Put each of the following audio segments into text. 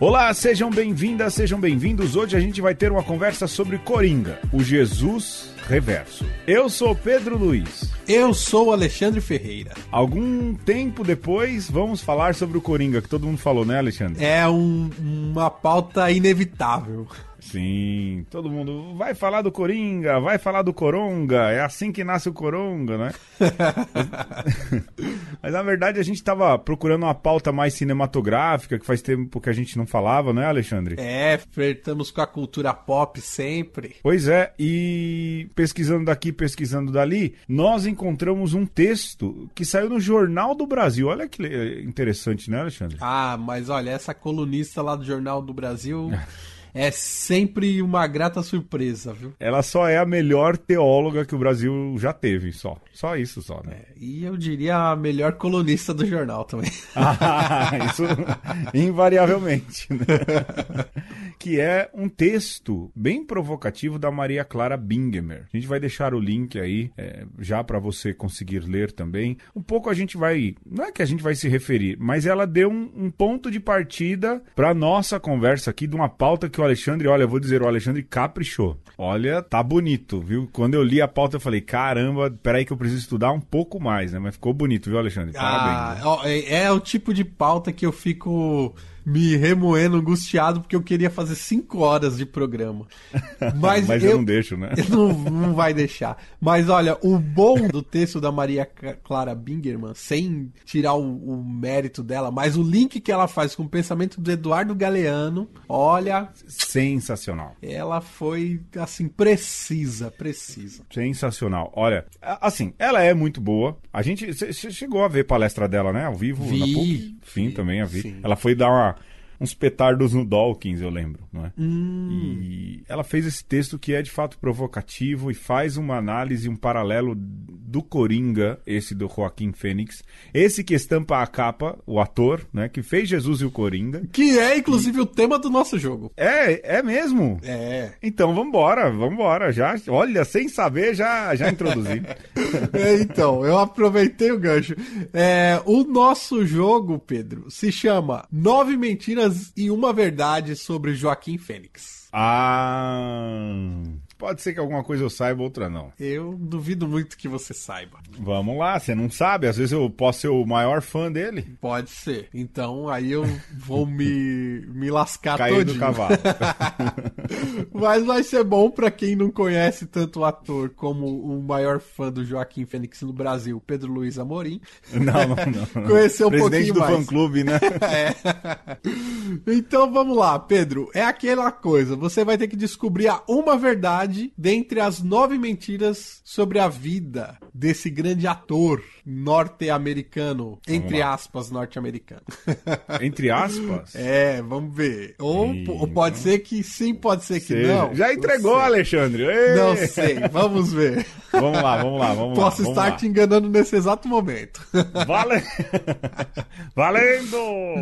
Olá, sejam bem-vindas, sejam bem-vindos. Hoje a gente vai ter uma conversa sobre Coringa, o Jesus Reverso. Eu sou Pedro Luiz. Eu sou Alexandre Ferreira. Algum tempo depois, vamos falar sobre o Coringa, que todo mundo falou, né, Alexandre? É um, uma pauta inevitável. Sim, todo mundo vai falar do Coringa, vai falar do Coronga, é assim que nasce o Coronga, né? mas, na verdade a gente estava procurando uma pauta mais cinematográfica, que faz tempo que a gente não falava, né, Alexandre? É, flertamos com a cultura pop sempre. Pois é, e pesquisando daqui, pesquisando dali, nós encontramos um texto que saiu no Jornal do Brasil. Olha que interessante, né, Alexandre? Ah, mas olha, essa colunista lá do Jornal do Brasil. é sempre uma grata surpresa, viu? Ela só é a melhor teóloga que o Brasil já teve, só. Só isso, só, né? É, e eu diria a melhor colunista do jornal também. ah, isso invariavelmente, né? que é um texto bem provocativo da Maria Clara Bingemer. A gente vai deixar o link aí, é, já para você conseguir ler também. Um pouco a gente vai, não é que a gente vai se referir, mas ela deu um, um ponto de partida para nossa conversa aqui de uma pauta que o Alexandre, olha, eu vou dizer, o Alexandre caprichou. Olha, tá bonito, viu? Quando eu li a pauta, eu falei, caramba, peraí que eu preciso estudar um pouco mais, né? Mas ficou bonito, viu, Alexandre? Parabéns. Ah, é, é o tipo de pauta que eu fico me remoendo, angustiado, porque eu queria fazer cinco horas de programa. Mas, Mas eu, eu, não deixo, né? Não, não vai deixar. Mas olha, o bom do texto da Maria Clara Bingerman, sem tirar o, o, mérito dela, mas o link que ela faz com o pensamento do Eduardo Galeano, olha. Sensacional. Ela foi, assim, precisa, precisa. Sensacional. Olha, assim, ela é muito boa. A gente. Chegou a ver palestra dela, né? Ao vivo vi, na PUC? Fim também a vi. Ela foi dar uma uns petardos no Dawkins, eu lembro, não é? Hum. E ela fez esse texto que é de fato provocativo e faz uma análise, um paralelo do Coringa, esse do Joaquim Fênix, esse que estampa a capa, o ator, né, que fez Jesus e o Coringa. Que é, inclusive, e... o tema do nosso jogo. É, é mesmo? É. Então, vambora, vambora, já, olha, sem saber, já, já introduzi. é, então, eu aproveitei o gancho. É, o nosso jogo, Pedro, se chama Nove Mentiras mentiras e uma verdade sobre Joaquim Fênix. Ah. Pode ser que alguma coisa eu saiba, outra não. Eu duvido muito que você saiba. Vamos lá, você não sabe? Às vezes eu posso ser o maior fã dele. Pode ser. Então aí eu vou me, me lascar Cair todinho. do cavalo. Mas vai ser bom para quem não conhece tanto o ator como o maior fã do Joaquim Fênix no Brasil, Pedro Luiz Amorim. Não, não, não. Conhecer um Presidente pouquinho do mais. fã-clube, né? é. Então vamos lá, Pedro. É aquela coisa. Você vai ter que descobrir a uma verdade verdade dentre as nove mentiras sobre a vida desse grande ator norte-americano. Entre aspas, norte-americano. Entre aspas? É, vamos ver. Ou, ou, pode ser que sim, pode ser que Seja. não. Já entregou, não Alexandre. Ei. Não sei, vamos ver. Vamos lá, vamos lá, vamos Posso lá. Posso estar lá. te enganando nesse exato momento. Vale... Valendo!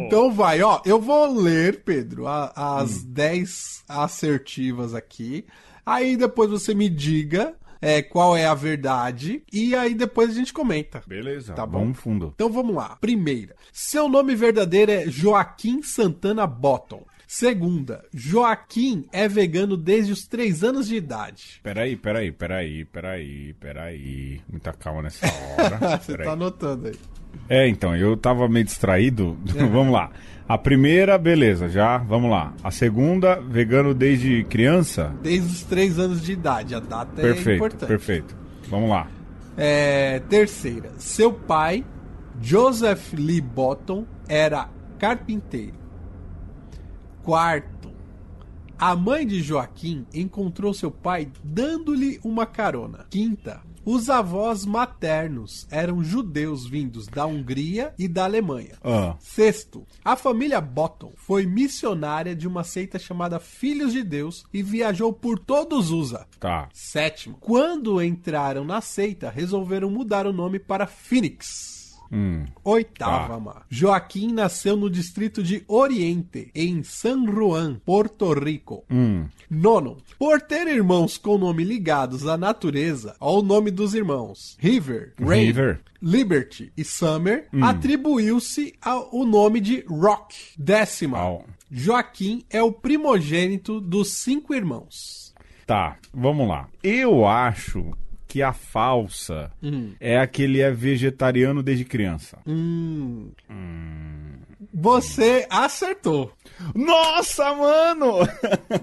Então vai, ó. Eu vou ler, Pedro, a, as 10 hum. assertivas aqui. Aí depois você me diga é, qual é a verdade e aí depois a gente comenta. Beleza, tá bom? Vamos fundo. Então vamos lá. Primeira, seu nome verdadeiro é Joaquim Santana Bottom. Segunda, Joaquim é vegano desde os 3 anos de idade. Peraí, peraí, peraí, peraí, peraí. Muita calma nessa hora. Você tá anotando aí. É, então, eu tava meio distraído. Vamos lá. A primeira, beleza, já, vamos lá. A segunda, vegano desde criança? Desde os 3 anos de idade, a data perfeito, é importante. Perfeito, Vamos lá. É, terceira, seu pai, Joseph Lee Bottom, era carpinteiro. Quarto, a mãe de Joaquim encontrou seu pai dando-lhe uma carona. Quinta, os avós maternos eram judeus vindos da Hungria e da Alemanha. Ah. Sexto, a família Bottom foi missionária de uma seita chamada Filhos de Deus e viajou por todos os USA. Tá. Sétimo, quando entraram na seita, resolveram mudar o nome para Phoenix. Hum. Oitava má. Joaquim nasceu no distrito de Oriente, em San Juan, Porto Rico. Hum. Nono. Por ter irmãos com nome ligados à natureza, ao nome dos irmãos River, Rain, River. Liberty e Summer, atribuiu-se ao- o nome de Rock. Décima. Au. Joaquim é o primogênito dos cinco irmãos. Tá, vamos lá. Eu acho que a falsa é a que ele é vegetariano desde criança. Hum. Você acertou. Nossa, mano!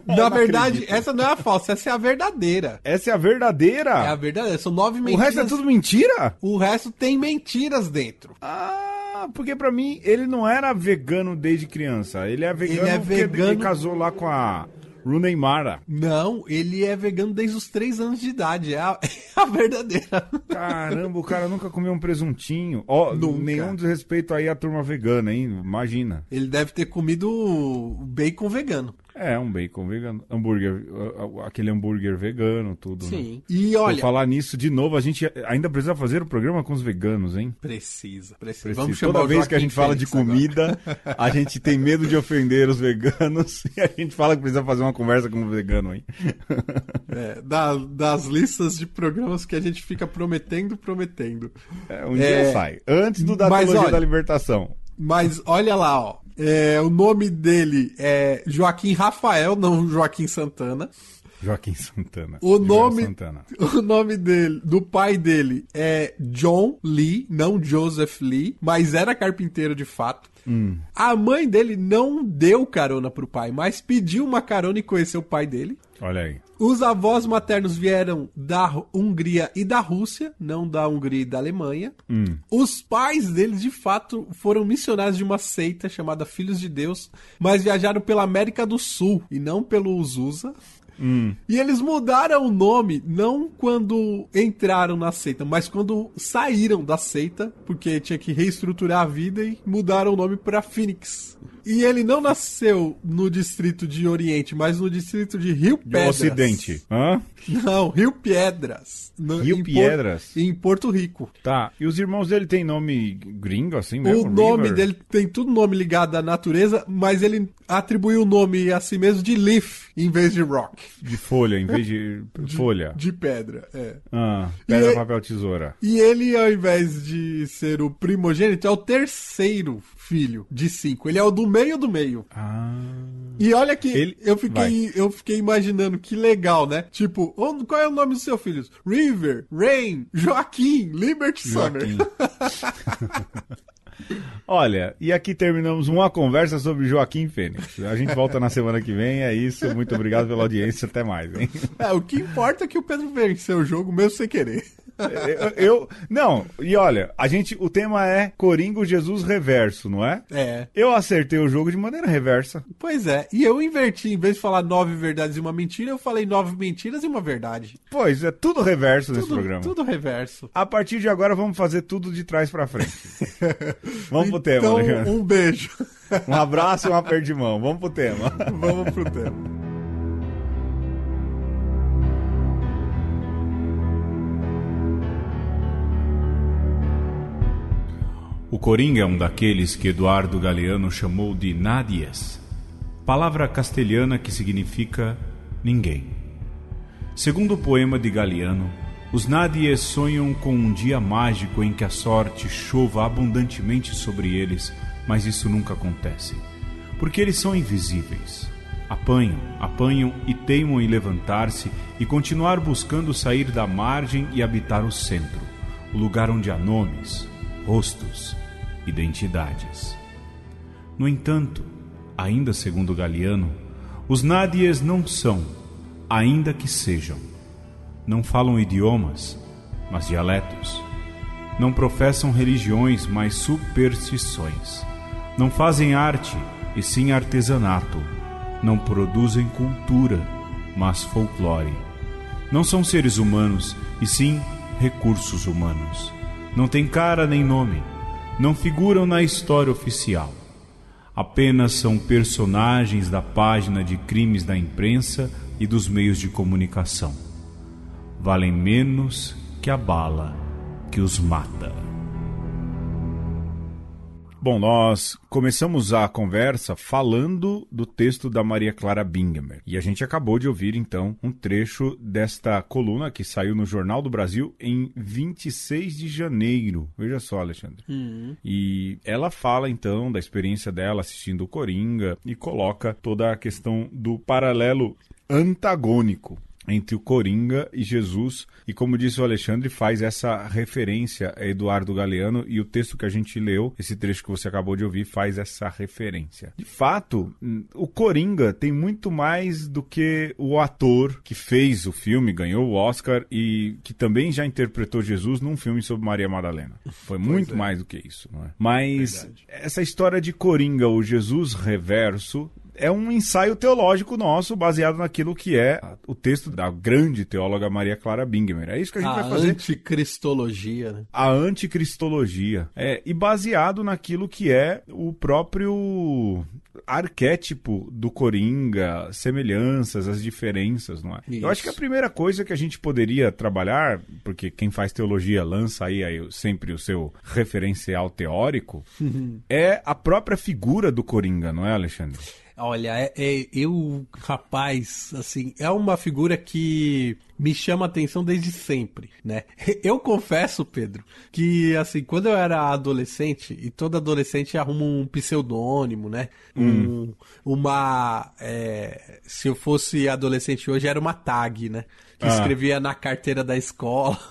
Na verdade, essa não é a falsa, essa é a verdadeira. Essa é a verdadeira? É a verdadeira. São nove O mentiras. resto é tudo mentira? O resto tem mentiras dentro. Ah, porque pra mim ele não era vegano desde criança. Ele é vegano Ele é porque vegano- ele casou lá com a Rooney Mara. Não, ele é vegano desde os três anos de idade. É a, é a verdadeira. Caramba, o cara nunca comeu um presuntinho. Ó, Nunca. nenhum desrespeito aí à turma vegana, hein? Imagina. Ele deve ter comido bacon vegano. É, um bacon vegano. Hambúrguer, aquele hambúrguer vegano, tudo. Né? Sim. E Por olha. falar nisso, de novo, a gente ainda precisa fazer o programa com os veganos, hein? Precisa, precisa. Precisa. Vamos chamar Toda vez que a gente fala de Fênix agora. comida, a gente tem medo de ofender os veganos e a gente fala que precisa fazer uma conversa com o vegano, hein? É, da- das listas de programas que a gente fica prometendo, prometendo. É, um É, dia sai. Antes do da mas olha- da Libertação. Mas olha lá, ó. É, o nome dele é Joaquim Rafael, não Joaquim Santana. Joaquim Santana. O nome, Santana. o nome dele, do pai dele é John Lee, não Joseph Lee, mas era carpinteiro de fato. Hum. A mãe dele não deu carona pro pai, mas pediu uma carona e conheceu o pai dele. Olha aí. Os avós maternos vieram da Hungria e da Rússia, não da Hungria e da Alemanha. Hum. Os pais deles, de fato, foram missionários de uma seita chamada Filhos de Deus, mas viajaram pela América do Sul e não pelo Uzusa. Hum. E eles mudaram o nome não quando entraram na seita, mas quando saíram da seita, porque tinha que reestruturar a vida e mudaram o nome para Phoenix. E ele não nasceu no distrito de Oriente, mas no distrito de Rio De Pedras. Ocidente. Hã? Não, Rio Piedras. No- Rio em Por- Piedras? em Porto Rico. Tá. E os irmãos dele têm nome gringo, assim mesmo? O nome River? dele tem tudo nome ligado à natureza, mas ele atribuiu o nome a si mesmo de Leaf em vez de Rock. De folha, em vez de, folha. De pedra, é. Ah, pedra, E- papel, tesoura. E ele, ao invés de ser o primogênito, é o terceiro filho de cinco. Ele é o do meio do meio. Ah. E olha que Ele- eu, fiquei, eu fiquei imaginando que legal, né? Tipo, qual é o nome dos seus filhos? River, Rain, Joaquim, Liberty Summer. Olha, e aqui terminamos uma conversa sobre Joaquim Fênix. A gente volta na semana que vem, é isso. Muito obrigado pela audiência, até mais, hein? É, o que importa é que o Pedro venceu o jogo mesmo sem querer. Eu, eu- não, e olha, a gente, o tema é Coringo Jesus Reverso, não é? É. Eu acertei o jogo de maneira reversa. Pois é. E eu inverti, em vez de falar nove verdades e uma mentira, eu falei nove mentiras e uma verdade. Pois, é tudo reverso nesse Tudo, programa. tudo reverso. A partir de agora vamos fazer tudo de trás pra frente. Vamos pro tema, Então, Alexandre. um beijo. Um abraço e um aperto de mão. Vamos pro tema. Vamos pro tema. O Coringa é um daqueles que Eduardo Galeano chamou de Nadies, palavra castelhana que significa ninguém. Segundo o poema de Galeano, os Nadies sonham com um dia mágico em que a sorte chova abundantemente sobre eles, mas isso nunca acontece, porque eles são invisíveis. Apanham, apanham e teimam em levantar-se e continuar buscando sair da margem e habitar o centro, o lugar onde há nomes, rostos, identidades. No entanto, ainda segundo Galiano, os Nádies não são, ainda que sejam. Não falam idiomas, mas dialetos. Não professam religiões, mas superstições. Não fazem arte, e sim artesanato. Não produzem cultura, mas folclore. Não são seres humanos, e sim recursos humanos. Não têm cara nem nome. Não figuram na história oficial. Apenas são personagens da página de crimes da imprensa e dos meios de comunicação. Valem menos que a bala que os mata. Bom, nós começamos a conversa falando do texto da Maria Clara Bingamer. E a gente acabou de ouvir, então, um trecho desta coluna que saiu no Jornal do Brasil em 26 de janeiro. Veja só, Alexandre. Uhum. E ela fala, então, da experiência dela assistindo o Coringa e coloca toda a questão do paralelo antagônico entre o Coringa e Jesus. E como disse o Alexandre, faz essa referência a Eduardo Galeano e o texto que a gente leu, esse trecho que você acabou de ouvir, faz essa referência. De fato, o Coringa tem muito mais do que o ator que fez o filme, ganhou o Oscar e que também já interpretou Jesus num filme sobre Maria Madalena. Foi muito é. mais do que isso, não é? Mas Verdade. essa história de Coringa, o Jesus reverso, é um ensaio teológico nosso baseado naquilo que é o texto da grande teóloga Maria Clara Bingemer. É isso que a gente a vai fazer. A anticristologia, né? A anticristologia. É, e baseado naquilo que é o próprio arquétipo do Coringa, semelhanças, as diferenças, não é? Isso. Eu acho que a primeira coisa que a gente poderia trabalhar, porque quem faz teologia lança aí, aí sempre o seu referencial teórico, é a própria figura do Coringa, não é, Alexandre? Olha, é, é, eu, rapaz, assim, é uma figura que me chama atenção desde sempre, né? Eu confesso, Pedro, que assim, quando eu era adolescente, e todo adolescente arruma um pseudônimo, né? Hum. Um, uma. É, se eu fosse adolescente hoje, era uma tag, né? Que ah. escrevia na carteira da escola.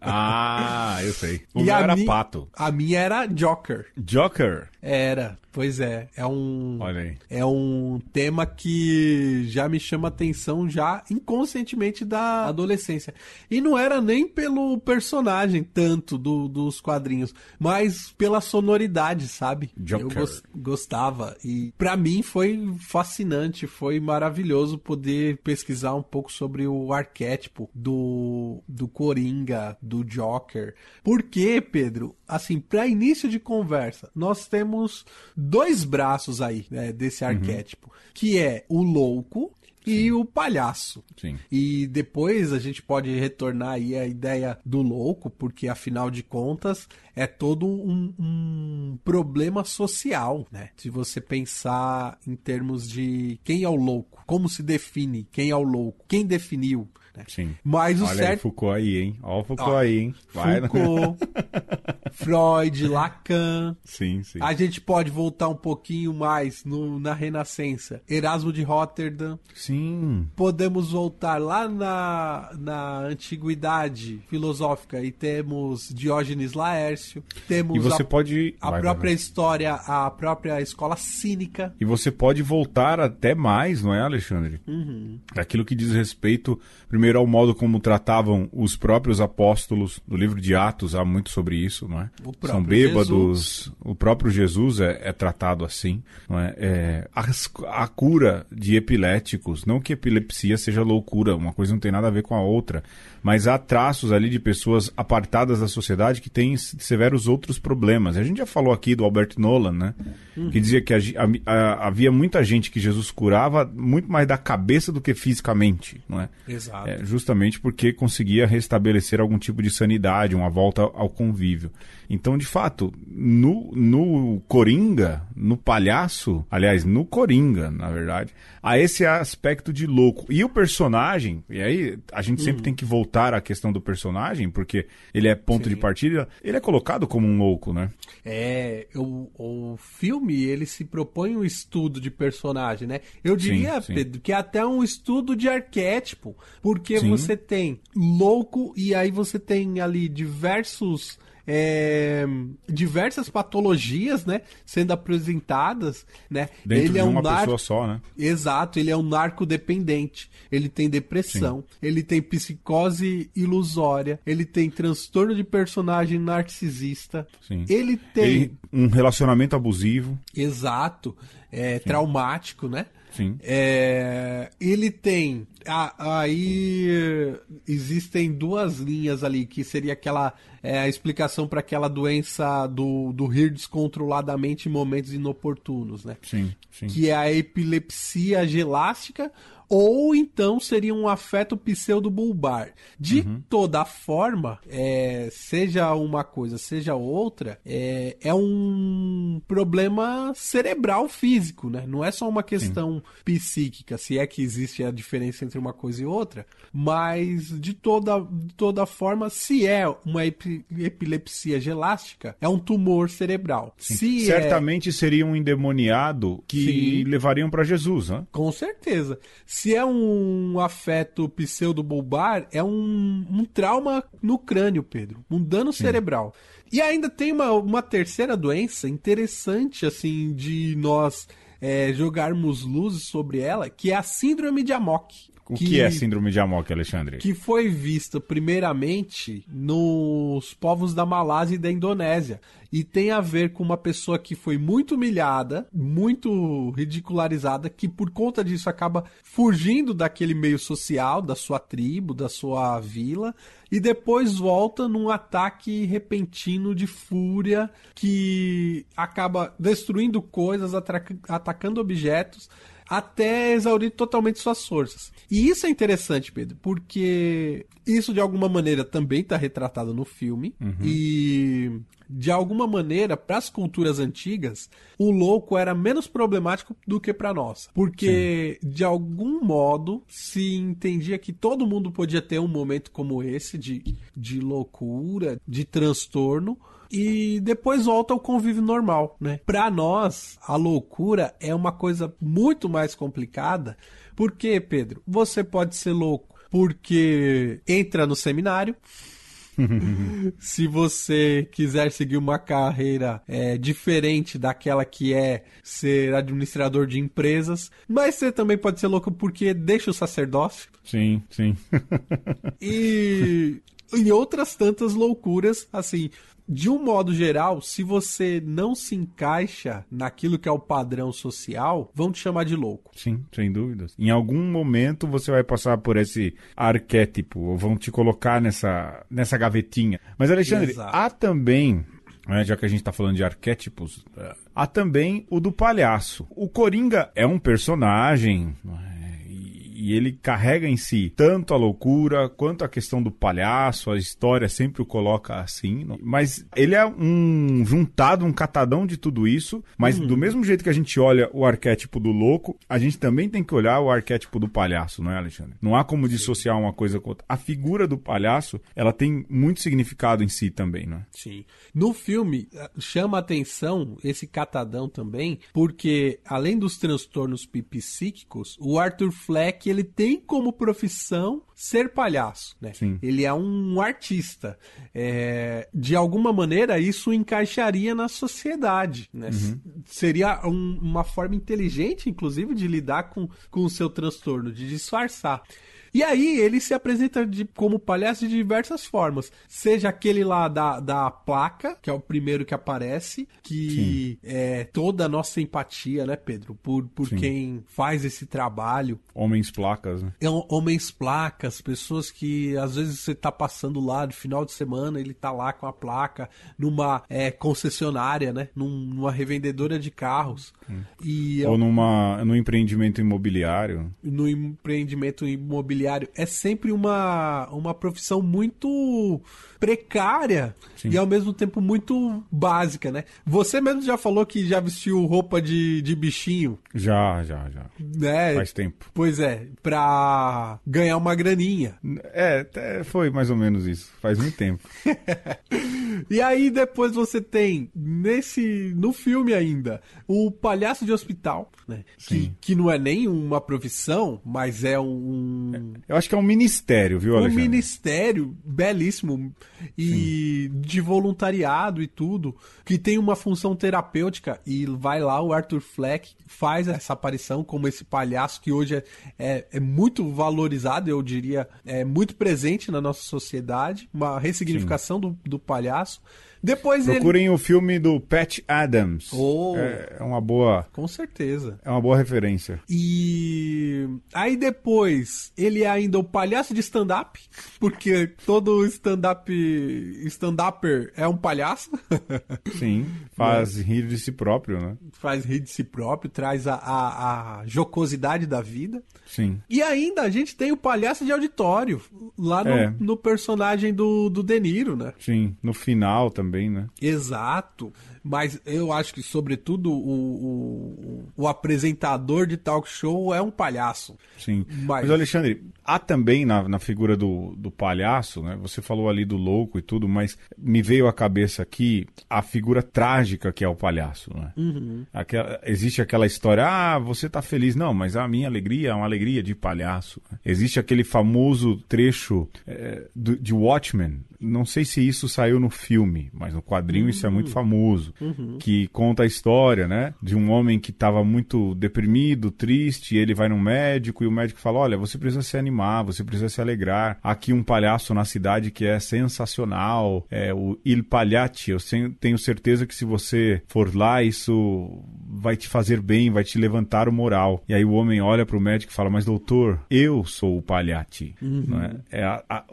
Ah, eu sei. O e era pato. A minha era Joker. Joker? Era. Pois é, é um Olha aí. é um tema que já me chama atenção já inconscientemente da adolescência. E não era nem pelo personagem tanto do, dos quadrinhos, mas pela sonoridade, sabe? Joker. Eu gostava e para mim foi fascinante, foi maravilhoso poder pesquisar um pouco sobre o arquétipo do do Coringa, do Joker. Por quê, Pedro? Assim, para início de conversa, nós temos dois braços aí né, desse uhum. arquétipo, que é o louco e o palhaço. Sim. E depois a gente pode retornar aí a ideia do louco, porque afinal de contas é todo um, um, problema social, né? Se você pensar em termos de quem é o louco, como se define quem é o louco, quem definiu, né? Sim. Mas o Olha certo. Aí, Foucault aí, hein? Olha o Foucault aí, hein? Vai, né? Foucault, Freud, Lacan. Sim, sim. A gente pode voltar um pouquinho mais no, na Renascença. Erasmo de Rotterdam. Sim. Podemos voltar lá na, na Antiguidade filosófica e temos Diógenes Laércio. Temos e você a, pode... a vai, própria vai, vai. história, a própria escola cínica. E você pode voltar até mais, não é, Alexandre? Uhum. Daquilo que diz respeito, primeiro, ao modo como tratavam os próprios apóstolos. No livro de Atos há muito sobre isso, não é? São bêbados. Jesus. O próprio Jesus é, é tratado assim, não é? é a, a, cura de epiléticos, não que epilepsia seja loucura, uma coisa não tem nada a ver com a outra, mas há traços ali de pessoas apartadas da sociedade que têm severos outros problemas. A gente já falou aqui do Albert Nolan, né? Uhum. Que dizia que a, a, havia muita gente que Jesus curava muito mais da cabeça do que fisicamente, não é? Exato. É, justamente porque conseguia restabelecer algum tipo de sanidade, uma volta ao convívio. Então, de fato, no, no Coringa, no palhaço, aliás, no Coringa, na verdade, há esse aspecto de louco. E o personagem, e aí a gente sempre uhum. tem que voltar à questão do personagem, porque ele é ponto Sim. de partida, ele é colocado como um louco, né? É, o, o filme, ele se propõe um estudo de personagem, né? Eu diria, sim, sim. Pedro, que é até um estudo de arquétipo, porque sim. você tem louco e aí você tem ali diversos é, diversas patologias, né, sendo apresentadas, né? Dentro ele de é um uma nar... pessoa só, né? Exato, ele é um narcodependente, ele tem depressão, Sim. ele tem psicose ilusória, ele tem transtorno de personagem narcisista, Sim. ele tem ele, um relacionamento abusivo. Exato, é Sim. traumático, né? Sim. É, ele tem. aí existem duas linhas ali, que seria aquela é, a explicação para aquela doença do, do rir descontroladamente em momentos inoportunos, né? Sim, sim. Que é a epilepsia gelástica ou então seria um afeto pseudobulbar. De uhum. toda forma, é, seja uma coisa, seja outra, é, é um problema cerebral físico, né? Não é só uma questão Sim. psíquica, se é que existe a diferença entre uma coisa e outra, mas de toda, de toda forma, se é uma epilepsia gelástica, é um tumor cerebral. Se é Certamente é... seria um endemoniado que Sim. levariam para Jesus, né? Com certeza. Se é um afeto pseudobulbar, é um, um trauma no crânio, Pedro. Um dano Sim. cerebral. E ainda tem uma, uma terceira doença interessante, assim, de nós é, jogarmos luzes sobre ela, que é a síndrome de Amok. O que, que, é síndrome de Amok, Alexandre? Que foi vista primeiramente nos povos da Malásia e da Indonésia. E tem a ver com uma pessoa que foi muito humilhada, muito ridicularizada, que por conta disso acaba fugindo daquele meio social, da sua tribo, da sua vila, e depois volta num ataque repentino de fúria que acaba destruindo coisas, atacando objetos até exaurir totalmente suas forças. E isso é interessante, Pedro, porque isso de alguma maneira também está retratado no filme uhum. e de alguma maneira, para as culturas antigas, o louco era menos problemático do que para nós. Porque, Sim. de algum modo, se entendia que todo mundo podia ter um momento como esse de, de loucura, de transtorno, e depois volta ao convívio normal, né? Para nós, a loucura é uma coisa muito mais complicada, porque, Pedro, você pode ser louco porque entra no seminário, se você quiser seguir uma carreira é, diferente daquela que é ser administrador de empresas, mas você também pode ser louco porque deixa o sacerdócio. Sim, sim. e e outras tantas loucuras, assim, de um modo geral, se você não se encaixa naquilo que é o padrão social, vão te chamar de louco. Sim, sem dúvidas. Em algum momento você vai passar por esse arquétipo, ou vão te colocar nessa, nessa gavetinha. Mas, Alexandre, Exato. há também né, já que a gente está falando de arquétipos, é, há também o do palhaço. O Coringa é um personagem, e ele carrega em si tanto a loucura quanto a questão do palhaço, a história sempre o coloca assim, mas ele é um juntado, um catadão de tudo isso, mas uhum. do mesmo jeito que a gente olha o arquétipo do louco, a gente também tem que olhar o arquétipo do palhaço, não é, Alexandre? Não há como dissociar uma coisa com outra. A figura do palhaço, ela tem muito significado em si também, não é? Sim. No filme, eh, chama atenção esse catadão também, porque além dos transtornos psíquicos, o Arthur Fleck que ele tem como profissão ser palhaço, né? Sim. Ele é um artista. É, de alguma maneira, isso encaixaria na sociedade, né? Uhum. Seria um, uma forma inteligente, inclusive, de lidar com, com o seu transtorno, de disfarçar. E aí ele se apresenta de, como palhaço de diversas formas. Seja aquele lá da, da placa, que é o primeiro que aparece, que Sim. é toda a nossa empatia, né, Pedro? Por, por quem faz esse trabalho. Homens placas, né? É, homens placas, pessoas que às vezes você tá passando lá de final de semana, ele tá lá com a placa numa é, concessionária, né? Num, numa revendedora de carros. Hum. E, Ou numa, num empreendimento imobiliário. No empreendimento imobiliário imobiliário é sempre uma, uma profissão muito precária Sim. e ao mesmo tempo muito básica, né? Você mesmo já falou que já vestiu roupa de, de bichinho. Já, já, já. Né? Faz tempo. Pois é, pra ganhar uma graninha. É, foi mais ou menos isso. Faz muito tempo. e aí depois você tem, nesse. no filme ainda, o palhaço de hospital, né? Que, que não é nem uma profissão, mas é um. Eu acho que é um ministério, viu, Alexandre? Um ministério belíssimo e Sim. de voluntariado e tudo, que tem uma função terapêutica e vai lá o Arthur Fleck faz essa aparição como esse palhaço que hoje é, é, é muito valorizado, eu diria, é muito presente na nossa sociedade, uma ressignificação do, do palhaço paso Depois Procurem ele... o filme do Pat Adams. Oh. É, é uma boa. Com certeza. É uma boa referência. E aí depois ele é ainda o palhaço de stand-up, porque todo stand-up stand-upper é um palhaço. Sim, faz rir de si próprio, né? Faz rir de si próprio, traz a, a, a, jocosidade da vida. Sim. E ainda a gente tem o palhaço de auditório, lá no, é. no personagem do, do De Niro, né? Sim, no final também, né? Exato. Mas eu acho que, sobretudo, o, o, o apresentador de talk show é um palhaço. Sim. Mas, mas Alexandre, há também na, na figura do, do palhaço, né? Você falou ali do louco e tudo, mas me veio à cabeça aqui a figura trágica que é o palhaço, né? Uhum. Aquela, existe aquela história, ah, você tá feliz. Não, mas a minha alegria é uma alegria de palhaço. Existe aquele famoso trecho é, do, de Watchmen, não sei se isso saiu no filme, mas no quadrinho uhum. isso é muito famoso. Uhum. Que conta a história, né? De um homem que estava muito deprimido, triste, ele vai no médico e o médico fala: Olha, você precisa se animar, você precisa se alegrar. Aqui um palhaço na cidade que é sensacional, é o Il Pagliacci. Eu tenho certeza que se você for lá, isso vai te fazer bem, vai te levantar o moral. E aí o homem olha para o médico e fala: Mas doutor, eu sou o Pagliacci. Uhum. É? é a, a,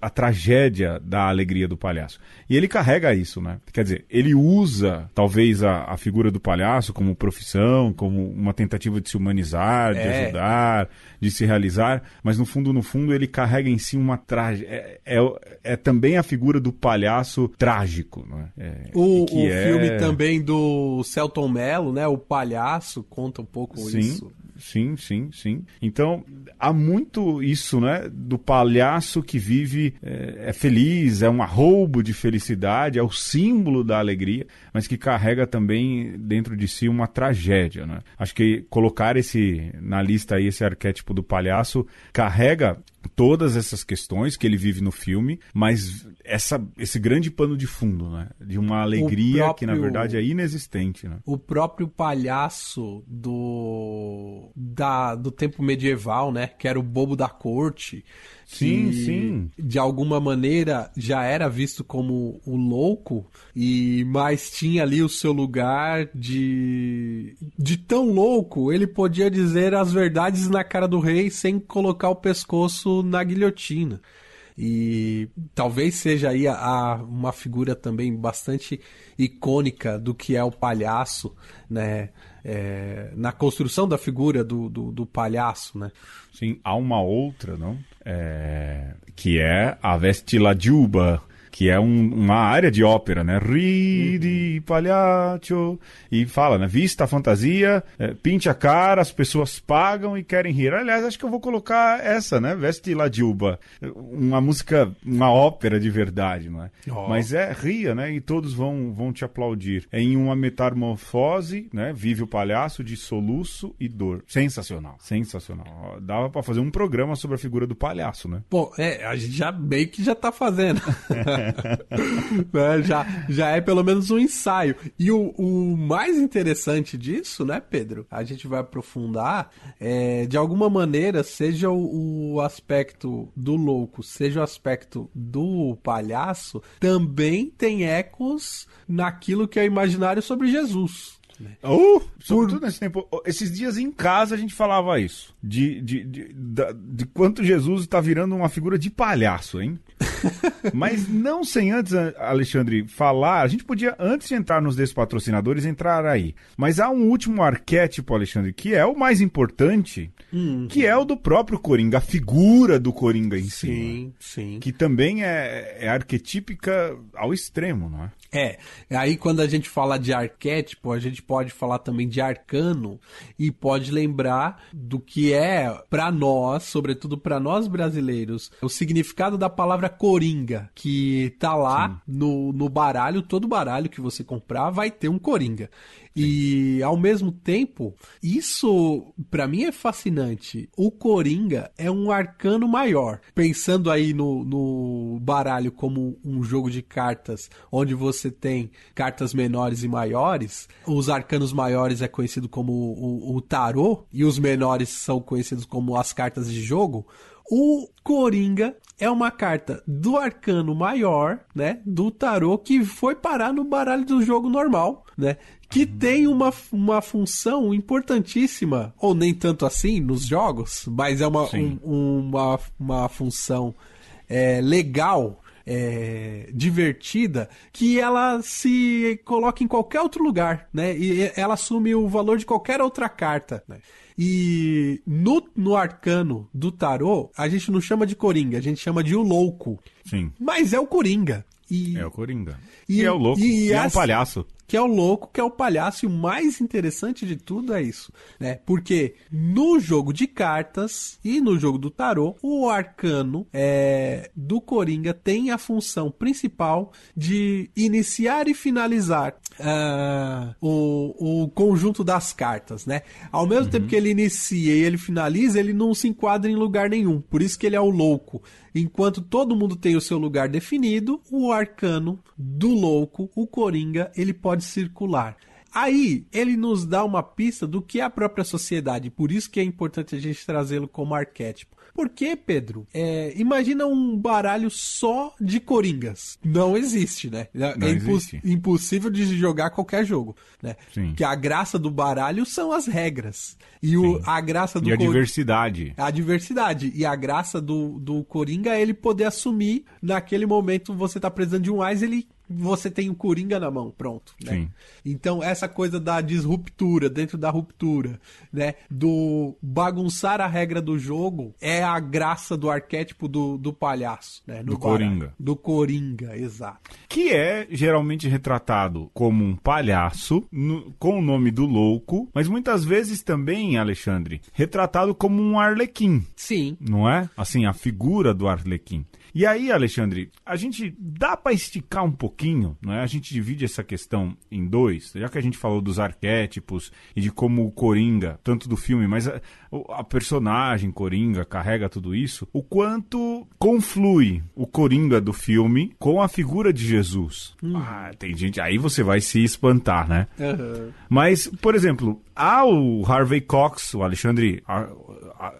a, tragédia da alegria do palhaço. E ele carrega isso, né? Quer dizer, ele usa talvez a, a figura do palhaço como profissão, como uma tentativa de se humanizar, de É. ajudar, de se realizar, mas no fundo, no fundo, ele carrega em si uma tragédia. É, é, é também a figura do palhaço trágico, né? O, o é- filme também do Celton Mello, né? O Palhaço, conta um pouco Sim. isso. Sim, sim, sim. Então, há muito isso, né? Do palhaço que vive, é, é feliz, é um arroubo de felicidade, é o símbolo da alegria, mas que carrega também dentro de si uma tragédia, né? Acho que colocar esse na lista aí, esse arquétipo do palhaço, carrega todas essas questões que ele vive no filme, mas essa, esse grande pano de fundo, né? De uma alegria que, na próprio- verdade, é inexistente, né? O próprio palhaço do da, do tempo medieval, né? Que era o bobo da corte. Sim, que, sim. De alguma maneira já era visto como o louco, e mas tinha ali o seu lugar de. De tão louco, ele podia dizer as verdades na cara do rei sem colocar o pescoço na guilhotina. E talvez seja aí a, a- uma figura também bastante icônica do que é o palhaço, né? É, na construção da figura do, do, do palhaço, né? Sim, há uma outra, não? É, que é a Vestilagiuba, que é um- uma área de ópera, né? Ridi, palhaço. E fala, né? Vista a fantasia, é, pinte a cara, as pessoas pagam e querem rir. Aliás, acho que eu vou colocar essa, né? Vestilagiuba. Uma música, uma ópera de verdade, não é? Ó. Mas é ria, né? E todos vão, vão te aplaudir. É em uma metamorfose, né? Vive o palhaço de soluço e dor. Sensacional, sensacional. Dava pra fazer um programa sobre a figura do palhaço, né? Bom, é, a gente já meio que já tá fazendo. Né, já, já é pelo menos um ensaio. E o, o mais interessante disso, né, Pedro? A gente vai aprofundar. É, de alguma maneira, seja o, o aspecto do louco, seja o aspecto do palhaço, também tem ecos naquilo que é o imaginário sobre Jesus. Uh, sobretudo nesse tempo. Esses dias em casa a gente falava isso. De, de, de, da- de quanto Jesus está virando uma figura de palhaço, hein? Mas não sem antes, Alexandre, falar. A gente podia, antes de entrar nos despatrocinadores, entrar aí. Mas há um último arquétipo, Alexandre, que é o mais importante, que é o do próprio Coringa, a figura do Coringa em si. Sim, sim. Que também é, é arquetípica ao extremo, não é? É, aí quando a gente fala de arquétipo, a gente pode falar também de arcano e pode lembrar do que é pra nós, sobretudo pra nós brasileiros, o significado da palavra coringa, que tá lá no, no baralho, todo baralho que você comprar vai ter um coringa. E ao mesmo tempo, isso pra mim é fascinante. O Coringa é um arcano maior. Pensando aí no, no baralho como um jogo de cartas onde você tem cartas menores e maiores, os arcanos maiores é conhecido como o, o tarô e os menores são conhecidos como as cartas de jogo. O Coringa é uma carta do arcano maior, né? Do tarô que foi parar no baralho do jogo normal, né? Que tem uma, uma função importantíssima, ou nem tanto assim nos jogos, mas é uma, um, uma, uma função é, legal é, divertida que ela se coloca em qualquer outro lugar, né? E ela assume o valor de qualquer outra carta, né? E no, no arcano do tarô, a gente não chama de Coringa, a gente chama de o louco. Sim. Mas é o Coringa. E, é o Coringa. E, e é o louco. E, e é um palhaço que é o louco, que é o palhaço, e o mais interessante de tudo é isso, né? Porque no jogo de cartas e no jogo do tarô, o arcano é, do Coringa tem a função principal de iniciar e finalizar uh, o, o conjunto das cartas, né? Ao mesmo uhum. tempo que ele inicia e ele finaliza, ele não se enquadra em lugar nenhum. Por isso que ele é o louco. Enquanto todo mundo tem o seu lugar definido, o arcano do louco, o coringa, ele pode circular. Aí ele nos dá uma pista do que é a própria sociedade, por isso que é importante a gente trazê-lo como arquétipo. Porque, Pedro, é, imagina um baralho só de coringas. Não existe, né? É Não é existe. impossível de jogar qualquer jogo, né? Sim. Que a graça do baralho são as regras. E o, a graça do E a cor... diversidade. A diversidade. E a graça do, do Coringa é ele poder assumir, naquele momento você tá precisando de um Ais, ele você tem o Coringa na mão, pronto. Né? Sim. Então, essa coisa da disruptura dentro da ruptura, né? Do bagunçar a regra do jogo é a graça do arquétipo do, do palhaço, né? do Coringa. Do Coringa, exato. Que é geralmente retratado como um palhaço, no, com o nome do louco, mas muitas vezes também, Alexandre, retratado como um arlequim. Sim. Não é? Assim, a figura do arlequim. E aí, Alexandre, a gente dá para esticar um pouquinho, não é? A gente divide essa questão em dois, já que a gente falou dos arquétipos e de como o Coringa, tanto do filme, mas a, a personagem Coringa carrega tudo isso, o quanto conflui o Coringa do filme com a figura de Jesus. Hum. Ah, tem gente, aí você vai se espantar, né? Uhum. Mas, por exemplo, há o Harvey Cox, o Alexandre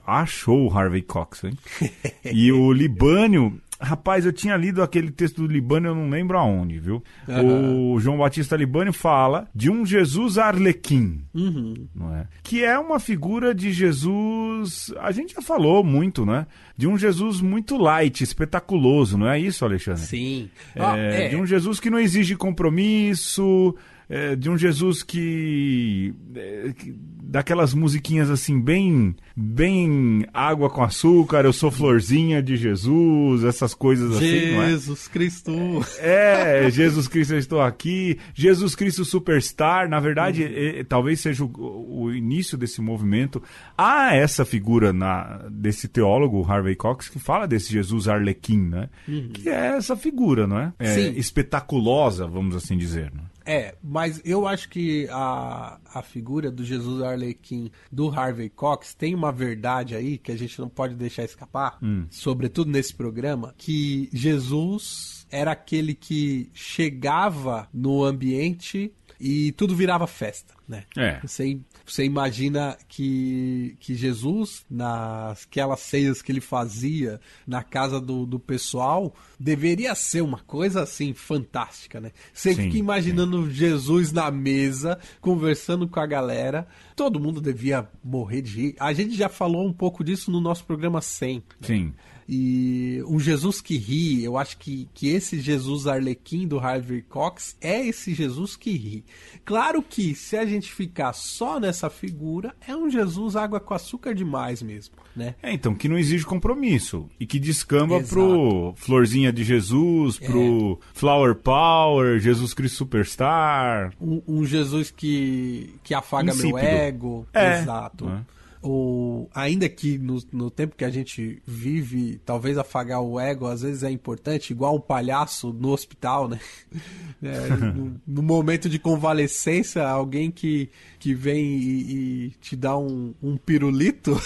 achou o Harvey Cox, hein? e o Libânio Rapaz, eu tinha lido aquele texto do Libânio, eu não lembro aonde, viu? Uhum. O João Batista Libânio fala de um Jesus arlequim, uhum. não é? Que é uma figura de Jesus, a gente já falou muito, né? De um Jesus muito light, espetaculoso, não é isso, Alexandre? Sim. É, ah, é. De um Jesus que não exige compromisso, é, de um Jesus que, é, que daquelas musiquinhas assim bem bem água com açúcar, eu sou florzinha de Jesus, essas coisas assim, é? Jesus é? Cristo. É, Jesus Cristo, eu estou aqui. Jesus Cristo Superstar, na verdade, uhum. é, talvez seja o, o, início desse movimento. Há essa figura na, desse teólogo, Harvey Cox, que fala desse Jesus Arlequim, né? Uhum. Que é essa figura, não é? é espetaculosa, vamos assim dizer. Né? É, mas eu acho que a, a figura do Jesus Arlequim do Harvey Cox tem uma verdade aí que a gente não pode deixar escapar, hum. sobretudo nesse programa, que Jesus era aquele que chegava no ambiente e tudo virava festa, né? É. Você, você imagina que, que Jesus, naquelas ceias que ele fazia na casa do, do pessoal, deveria ser uma coisa assim fantástica, né? Você sim, fica imaginando sim. Jesus na mesa, conversando com a galera, todo mundo devia morrer de rir. A gente já falou um pouco disso no nosso programa 100. Né? Sim. E um Jesus que ri, eu acho que, que esse Jesus Arlequim do Harvey Cox é esse Jesus que ri. Claro que se a gente ficar só nessa figura, é um Jesus água com açúcar demais mesmo, né? É, então, que não exige compromisso e que descamba Exato. pro Florzinha de Jesus, pro é. Flower Power, Jesus Cristo Superstar. Um, um Jesus que, que afaga Insípido. meu ego. É. Exato. É o, ainda que no, no, tempo que a gente vive, talvez afagar o ego às vezes é importante, igual um palhaço no hospital, né? É, no, no, momento de convalescência, alguém que, que vem e, e te dá um, um pirulito.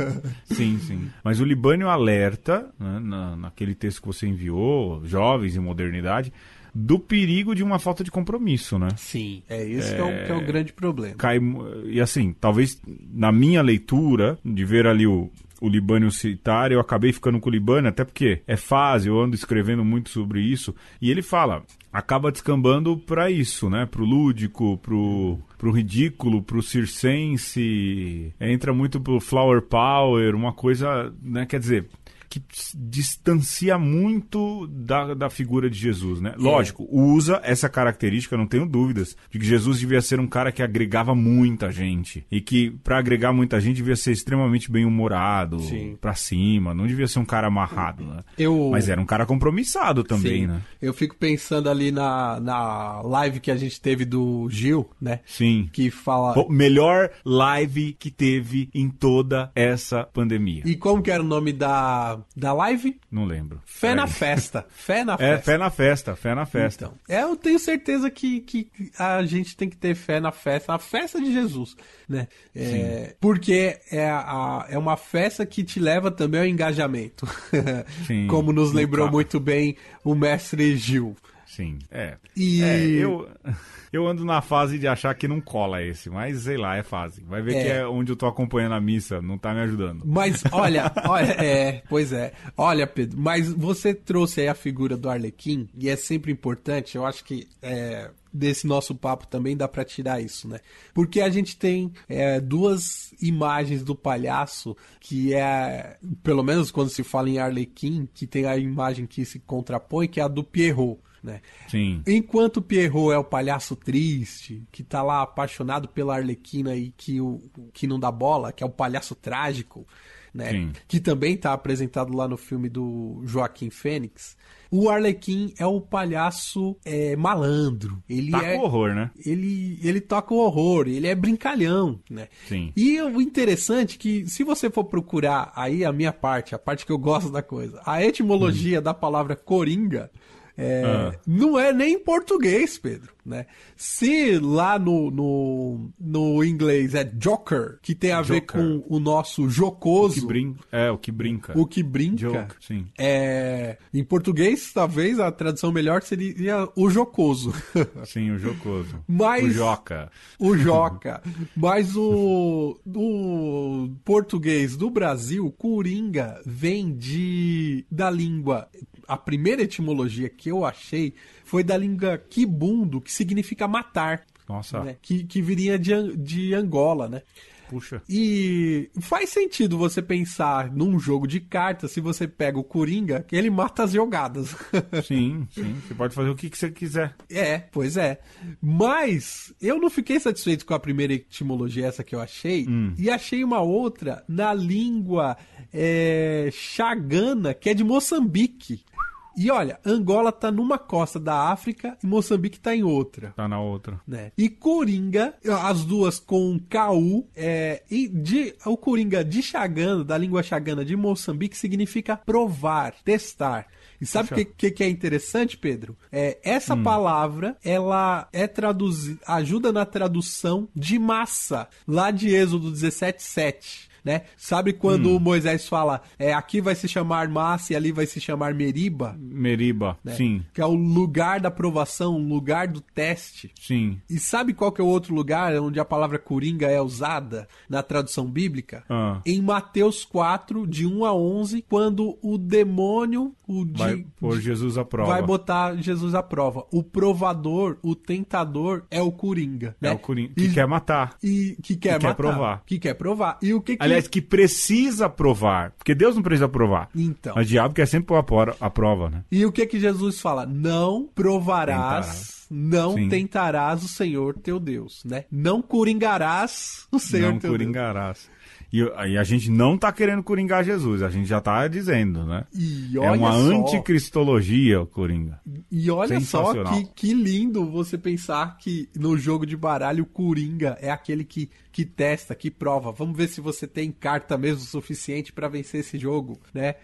sim, sim. Mas o Libânio alerta, né, na, naquele texto que você enviou, Jovens e Modernidade, do perigo de uma falta de compromisso, né? Sim, é isso é... Que, é o, que é o grande problema. Cai, e assim, talvez na minha leitura, de ver ali o, o Libânio citar, eu acabei ficando com o Libânio, até porque é fase, eu ando escrevendo muito sobre isso, e ele fala, acaba descambando para isso, né? Pro lúdico, pro, pro ridículo, pro circense, entra muito pro flower power, uma coisa, né? Quer dizer, que distancia muito da, da figura de Jesus, né? É. Lógico, usa essa característica, não tenho dúvidas, de que Jesus devia ser um cara que agregava muita gente. E que, para agregar muita gente, devia ser extremamente bem-humorado, pra cima, não devia ser um cara amarrado, né? Eu... Mas era um cara compromissado também, Sim. né? Eu fico pensando ali na, na live que a gente teve do Gil, né? Sim. Que fala. Melhor live que teve em toda essa pandemia. E como que era o nome da da, live? Não lembro. Fé na festa. Fé na é, festa. É, fé na festa, fé na festa. Então, é, eu tenho certeza que, que a gente tem que ter fé na festa, na festa de Jesus, né? É, porque é, a, é uma festa que te leva também ao engajamento. Sim, Como nos lembrou muito bem o mestre Gil. Sim, é. E é, eu, eu ando na fase de achar que não cola esse, mas sei lá, é fase. Vai ver é. que é onde eu tô acompanhando a missa, não tá me ajudando. Mas olha, olha, é, pois é. Olha, Pedro, mas você trouxe aí a figura do Arlequim, e é sempre importante, eu acho que é, desse nosso papo também dá para tirar isso, né? Porque a gente tem é, duas imagens do palhaço que é, pelo menos quando se fala em Arlequim, que tem a imagem que se contrapõe, que é a do Pierrot né? Sim. Enquanto Pierrot é o palhaço triste, que tá lá apaixonado pela Arlequina e que, o, que não dá bola, que é o palhaço trágico, né? Sim. Que também tá apresentado lá no filme do Joaquim Fênix. O Arlequim é o palhaço é, malandro. Ele toca é o horror, né? Ele, ele toca o horror, ele é brincalhão, né? Sim. E o interessante é que, se você for procurar aí a minha parte, a parte que eu gosto da coisa, a etimologia hum. da palavra coringa, é, ah. Não é nem em português, Pedro. Né? Se lá no, no, no inglês é Joker, que tem a Joker. ver com o nosso jocoso. O que brinca. É, o que brinca. O que brinca. Joke, sim. É, em português, talvez a tradução melhor seria o jocoso. Sim, o jocoso. Mas, o joca. O joca. Mas o, o português do Brasil, coringa, vem de da língua a primeira etimologia que eu achei foi da língua kibundo, que significa matar. Nossa. Né? Que, que viria de, de Angola, né? Puxa. E faz sentido você pensar num jogo de cartas, se você pega o Coringa, que ele mata as jogadas. Sim, sim. Você pode fazer o que, que você quiser. É, pois é. Mas eu não fiquei satisfeito com a primeira etimologia, essa que eu achei, hum. e achei uma outra na língua é, chagana, que é de Moçambique. E olha, Angola tá numa costa da África e Moçambique tá em outra. Tá na outra. Né? E Coringa, as duas com KU, é, e de, o Coringa de Chagana, da língua chagana de Moçambique, significa provar, testar. E sabe o que, que, que, é interessante, Pedro? É, essa hum. palavra, ela é traduzida, ajuda na tradução de massa, lá de Êxodo 17, 7 né? Sabe quando hum. Moisés fala, é, aqui vai se chamar massa e ali vai se chamar Meriba? Meriba, né? sim. Que é o lugar da aprovação, o lugar do teste. Sim. E sabe qual que é o outro lugar onde a palavra coringa é usada na tradução bíblica? Ah. Em Mateus 4, de 1 a 11, quando o demônio, o vai pôr Jesus à prova. Vai botar Jesus à prova. O provador, o tentador é o coringa. É né? o coringa. Que e, quer matar. E que quer que matar. Quer provar. Que quer provar. E o que, que Aliás, que precisa provar. Porque Deus não precisa provar. Então. Mas o diabo quer sempre pôr a prova, né? E o que que Jesus fala? Não provarás. Tentarás. Não Sim. tentarás o Senhor teu Deus, né? Não coringarás o Senhor não teu coringarás. Deus. E, e, a gente não tá querendo coringar Jesus, a gente já tá dizendo, né? é uma só, anticristologia o Coringa. E olha só que, que lindo você pensar que no jogo de baralho o Coringa é aquele que, que testa, que prova. Vamos ver se você tem carta mesmo suficiente para vencer esse jogo, né?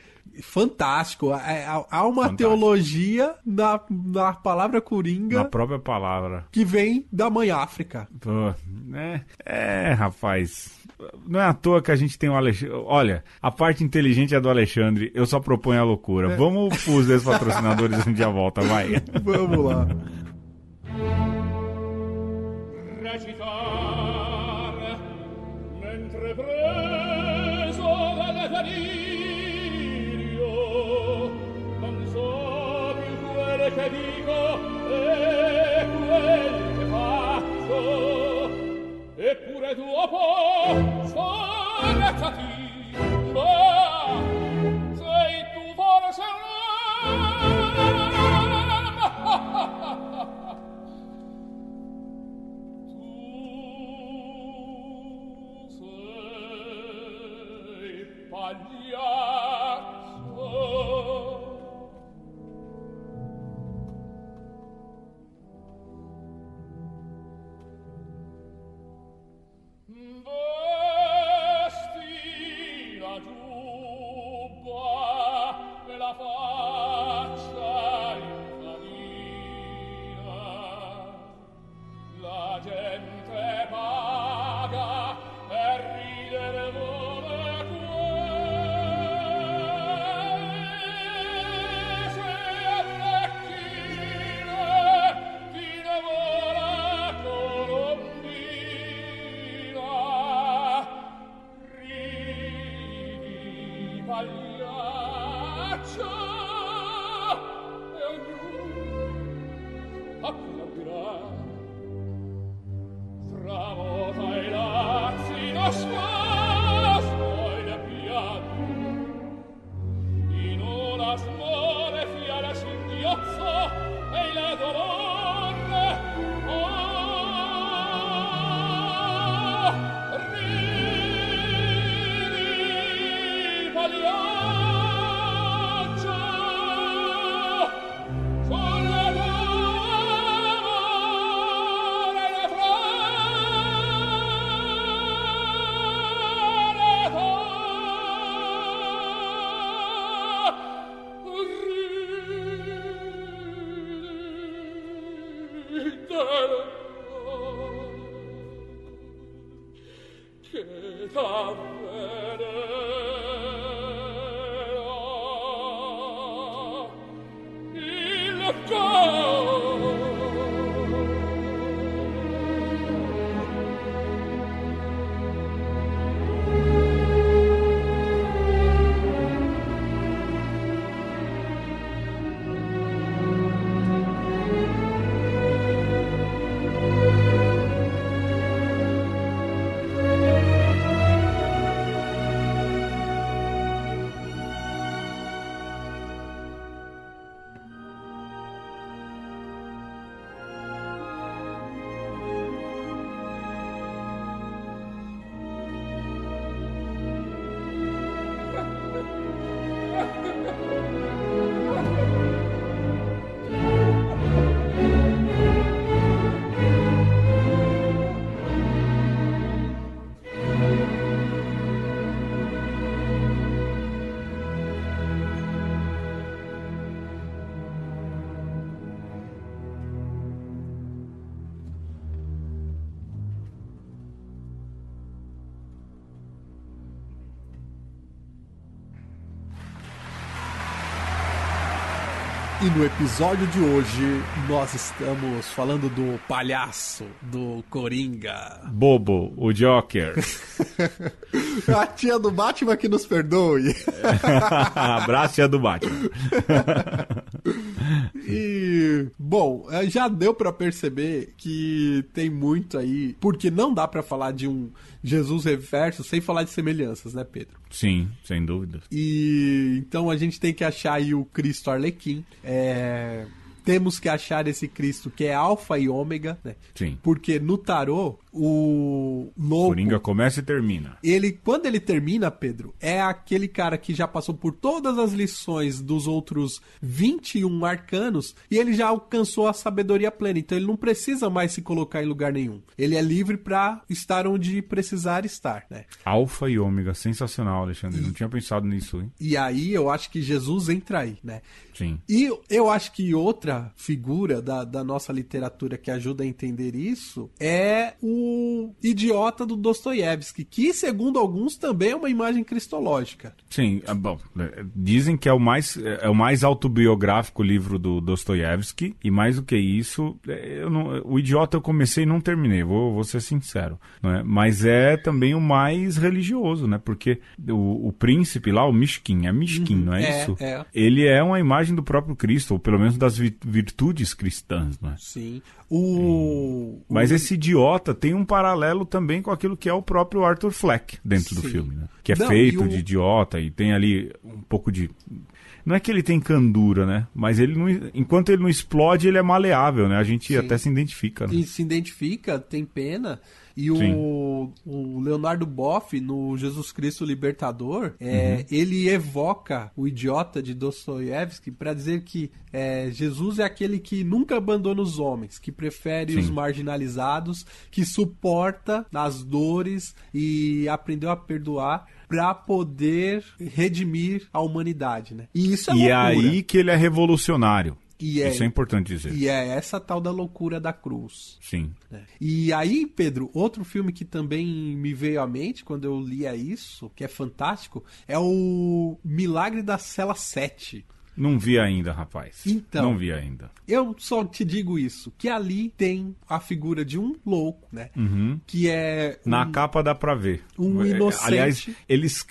Fantástico. É, há uma fantástico. teologia na, na palavra coringa. Na própria palavra. Que vem da mãe África. Pô, é, é, rapaz. Não é à toa que a gente tem o Alexandre. Olha, a parte inteligente é do Alexandre. Eu só proponho a loucura. É. Vamos pros ex-patrocinadores um dia volta, vai. Vamos lá. tuo po. E no episódio de hoje nós estamos falando do palhaço, do Coringa. Bobo, o Joker. A tia do Batman que nos perdoe. Abraço tia do Batman. Já deu pra perceber que tem muito aí, porque não dá pra falar de um Jesus reverso sem falar de semelhanças, né, Pedro? Sim, sem dúvida. E então a gente tem que achar aí o Cristo Arlequim. É, temos que achar esse Cristo que é alfa e ômega, né? Sim. Porque no tarô, o louco, Coringa começa e termina. ele quando ele termina, Pedro, é aquele cara que já passou por todas as lições dos outros 21 arcanos e ele já alcançou a sabedoria plena. Então ele não precisa mais se colocar em lugar nenhum. Ele é livre pra estar onde precisar estar, né? Alfa e ômega, sensacional, Alexandre. Não tinha pensado nisso, hein? E aí eu acho que Jesus entra aí, né? Sim. E eu acho que outra outra figura da, da nossa literatura que ajuda a entender isso é o idiota do Dostoiévski, que, segundo alguns, também é uma imagem cristológica. Sim, é bom, é, dizem que é o mais é o mais autobiográfico livro do Dostoiévski e mais do que isso, é, não, o idiota eu comecei e não terminei, vou, vou ser sincero, não é? Mas é também o mais religioso, né? Porque o, o príncipe lá, o Mishkin, é Mishkin, não é, É, isso? é. Ele é uma imagem do próprio Cristo, ou pelo menos das vi- virtudes cristãs, não é? Sim. O. Mas o- esse idiota tem um paralelo também com aquilo que é o próprio Arthur Fleck dentro do Sim. filme, né? Que é Não, feito e o- de idiota e tem ali um pouco de. Não é que ele tem candura, né? Mas ele não, enquanto ele não explode, ele é maleável, né? A gente Sim. até se identifica, né? que se identifica, tem pena. E o, o Leonardo Boff, no Jesus Cristo Libertador, é, Uhum. ele evoca o idiota de Dostoiévski para dizer que é, Jesus é aquele que nunca abandona os homens, que prefere Sim. os marginalizados, que suporta as dores e aprendeu a perdoar para poder redimir a humanidade, né? E isso é E é loucura. aí que ele é revolucionário. E é, Isso é importante dizer. e é essa tal da loucura da cruz. Sim. né? E aí, Pedro, outro filme que também me veio à mente quando eu lia isso, que é fantástico, é o Milagre da Cela 7. Não vi ainda, rapaz. Então. Não vi ainda. Eu só te digo isso, que ali tem a figura de um louco, né? Uhum. Que é Na um- capa dá pra ver. um É, inocente. Aliás, eles.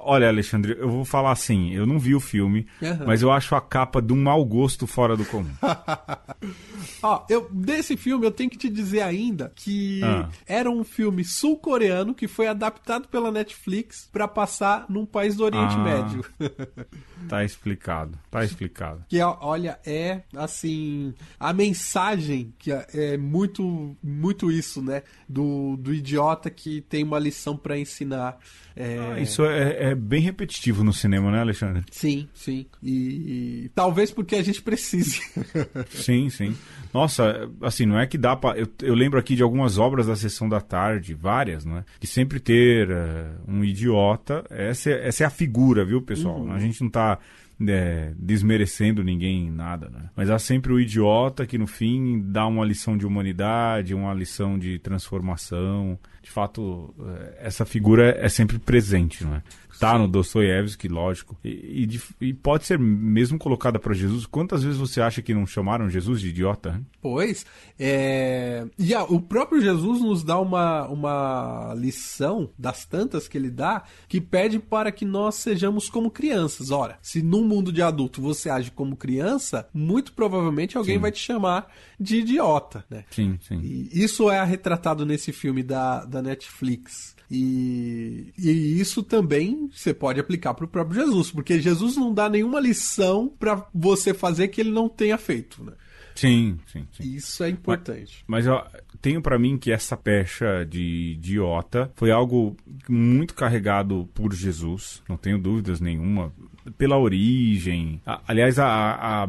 Olha, Alexandre, eu vou falar assim: eu não vi o filme, Aham. mas eu acho a capa de um mau gosto fora do comum. Ó, eu, desse filme eu tenho que te dizer ainda que Ah. era um filme sul-coreano que foi adaptado pela Netflix pra passar num país do Oriente Ah. Médio. tá explicado. Tá explicado. Que, olha, é assim. A mensagem que é- é muito, muito isso, né? Do, do idiota que tem uma lição pra ensinar. É, Ah, Isso é, é bem repetitivo no cinema, né, Alexandre? Sim, sim. E, e talvez porque a gente precise. Sim, sim. Nossa, assim, não é que dá pra. Eu, eu lembro aqui de algumas obras da sessão da tarde, várias, não é? De sempre ter eh, um idiota. Essa é, essa é a figura, viu, pessoal? A gente não tá é, desmerecendo ninguém, nada, né? Mas há sempre o idiota que no fim dá uma lição de humanidade, uma lição de transformação. De fato, eh, essa figura é sempre presente, não é? Tá no Dostoiévski, lógico. E, e e pode ser mesmo colocada para Jesus. Quantas vezes você acha que não chamaram Jesus de idiota? hein? Pois, é... e a- o próprio Jesus nos dá uma, uma lição das tantas que ele dá que pede para que nós sejamos como crianças. Ora, se num mundo de adulto você age como criança, muito provavelmente alguém Sim. vai te chamar de idiota, né? Sim, sim. E isso é retratado nesse filme da, da Netflix. E, e isso também você pode aplicar para o próprio Jesus, porque Jesus não dá nenhuma lição para você fazer que ele não tenha feito, né? Sim, sim, sim. Isso é importante. Mas eu tenho pra mim que essa pecha de idiota foi algo muito carregado por Jesus, não tenho dúvidas nenhuma, pela origem. A- aliás, a, a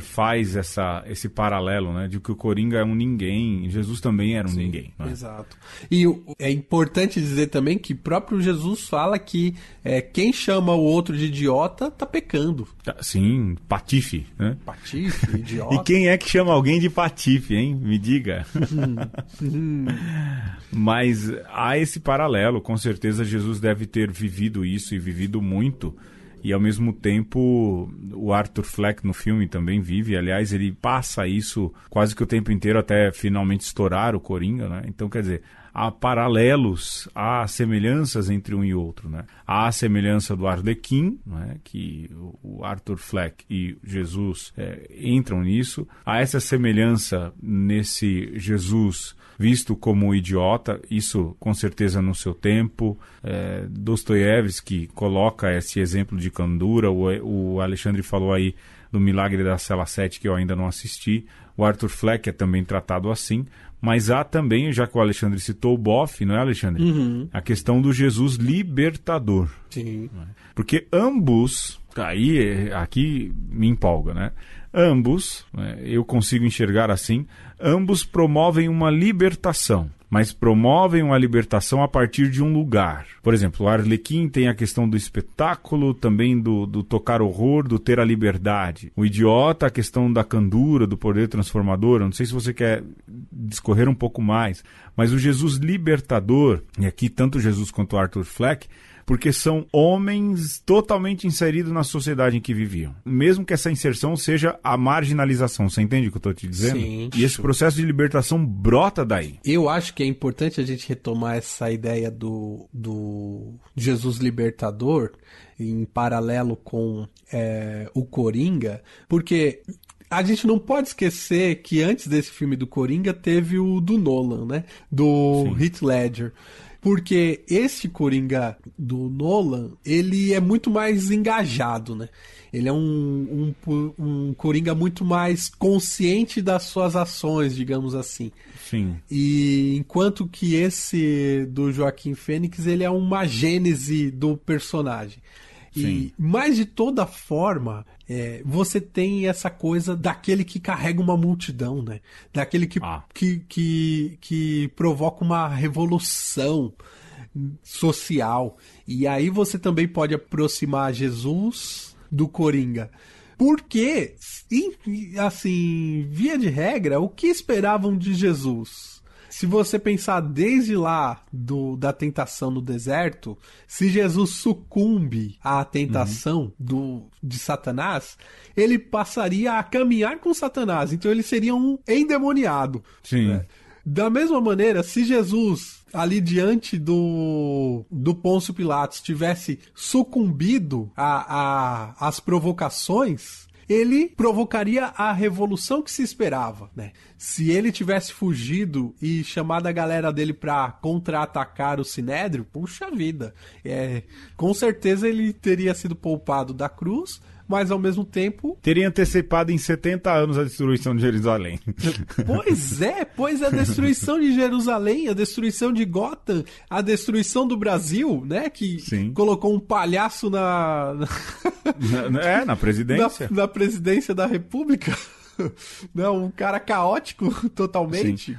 faz essa, esse paralelo, né, de que o Coringa é um ninguém, Jesus também era um ninguém. não é? Exato. E o- é importante dizer também que próprio Jesus fala que é, quem chama o outro de idiota tá pecando. Tá, Sim, patife, né? Patife, idiota. E quem é que chama alguém de patife, hein? Me diga. Mas há esse paralelo, com certeza Jesus deve ter vivido isso e vivido muito. E ao mesmo tempo, o Arthur Fleck no filme também vive. Aliás, ele passa isso quase que o tempo inteiro até finalmente estourar o Coringa, né? Então, quer dizer, há paralelos, há semelhanças entre um e outro, né? Há a semelhança do Arlequim, né? que o- Arthur Fleck e Jesus é, entram nisso. Há essa semelhança nesse Jesus visto como idiota, isso com certeza no seu tempo. É, Dostoiévski coloca esse exemplo de candura, o, o Alexandre falou aí do Milagre da Cela 7, que eu ainda não assisti. O Arthur Fleck é também tratado assim. Mas há também, já que o Alexandre citou o Boff, não é, Alexandre? A questão do Jesus libertador. Sim. Porque ambos, aí é, aqui me empolga, né? Ambos, né, eu consigo enxergar assim, ambos promovem uma libertação. mas promovem uma libertação a partir de um lugar. Por exemplo, o Arlequim tem a questão do espetáculo, também do, do tocar horror, do ter a liberdade. O idiota, a questão da candura, do poder transformador. Eu não sei se você quer discorrer um pouco mais, mas o Jesus libertador, e aqui tanto Jesus quanto Arthur Fleck, porque são homens totalmente inseridos na sociedade em que viviam. Mesmo que essa inserção seja a marginalização, você entende o que eu estou te dizendo? Sim. E esse processo de libertação brota daí. Eu acho que é importante a gente retomar essa ideia do, do Jesus libertador em paralelo com é, o Coringa, porque a gente não pode esquecer que antes desse filme do Coringa teve o do Nolan, né? Do Sim. Heath Ledger. Porque esse Coringa do Nolan, ele é muito mais engajado, né? Ele é um, um, um Coringa muito mais consciente das suas ações, digamos assim. Sim. E enquanto que esse do Joaquim Fênix, ele é uma gênese do personagem. E, Sim. mas de toda forma, é, você tem essa coisa daquele que carrega uma multidão, né? Daquele que, Ah. que, que, que provoca uma revolução social. E aí você também pode aproximar Jesus do Coringa. Porque, assim, via de regra, o que esperavam de Jesus? Se você pensar desde lá do, da tentação no deserto, se Jesus sucumbe à tentação do, de Satanás, ele passaria a caminhar com Satanás. Então ele seria um endemoniado. Sim. né? Da mesma maneira, se Jesus ali diante do, do Pôncio Pilatos tivesse sucumbido a- a- às provocações, ele provocaria a revolução que se esperava, né? Se ele tivesse fugido e chamado a galera dele pra contra-atacar o Sinédrio, puxa vida, é, com certeza ele teria sido poupado da cruz, mas ao mesmo tempo Teria antecipado em 70 anos a destruição de Jerusalém. Pois é, pois a destruição de Jerusalém, a destruição de Gotham, a destruição do Brasil, né? Que Sim. colocou um palhaço na, Na- é, na na, presidência. na presidência da República. Não, um cara caótico totalmente.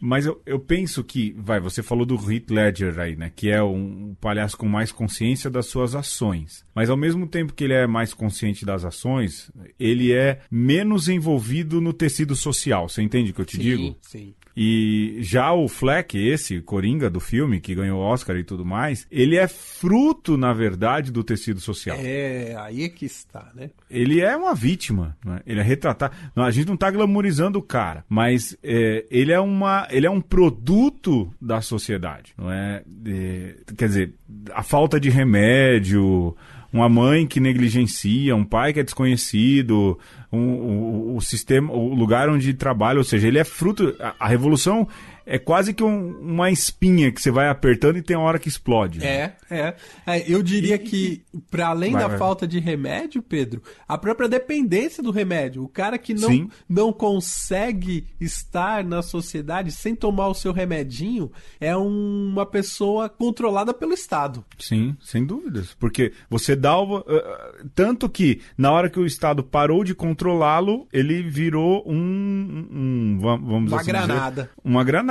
Mas eu, eu penso que, vai, você falou do Heath Ledger aí, né? Que é um, um palhaço com mais consciência das suas ações. Mas ao mesmo tempo que ele é mais consciente das ações, ele é menos envolvido no tecido social. Você entende o que eu te digo? sim. E já o Fleck, esse Coringa do filme, que ganhou Oscar e tudo mais, ele é fruto, na verdade, do tecido social. É, aí é que está, né? Ele é uma vítima, né? ele é retratado. Não, a gente não tá glamorizando o cara, mas é, ele, é uma, ele é um produto da sociedade, não é? É, quer dizer, a falta de remédio, uma mãe que negligencia, um pai que é desconhecido, um- o, o sistema, o lugar onde trabalha, ou seja, ele é fruto. A, a revolução é quase que um- uma espinha que você vai apertando e tem uma hora que explode. né? É, é. É, eu diria que, para além Vai, da vai. falta de remédio, Pedro, a própria dependência do remédio. O cara que não, Sim. não consegue estar na sociedade sem tomar o seu remedinho é uma pessoa controlada pelo Estado. Sim, sem dúvidas. Porque você dá o. uh, uh, tanto que, na hora que o Estado parou de controlá-lo, ele virou um. um va- vamos Uma assim dizer, granada. uma granada.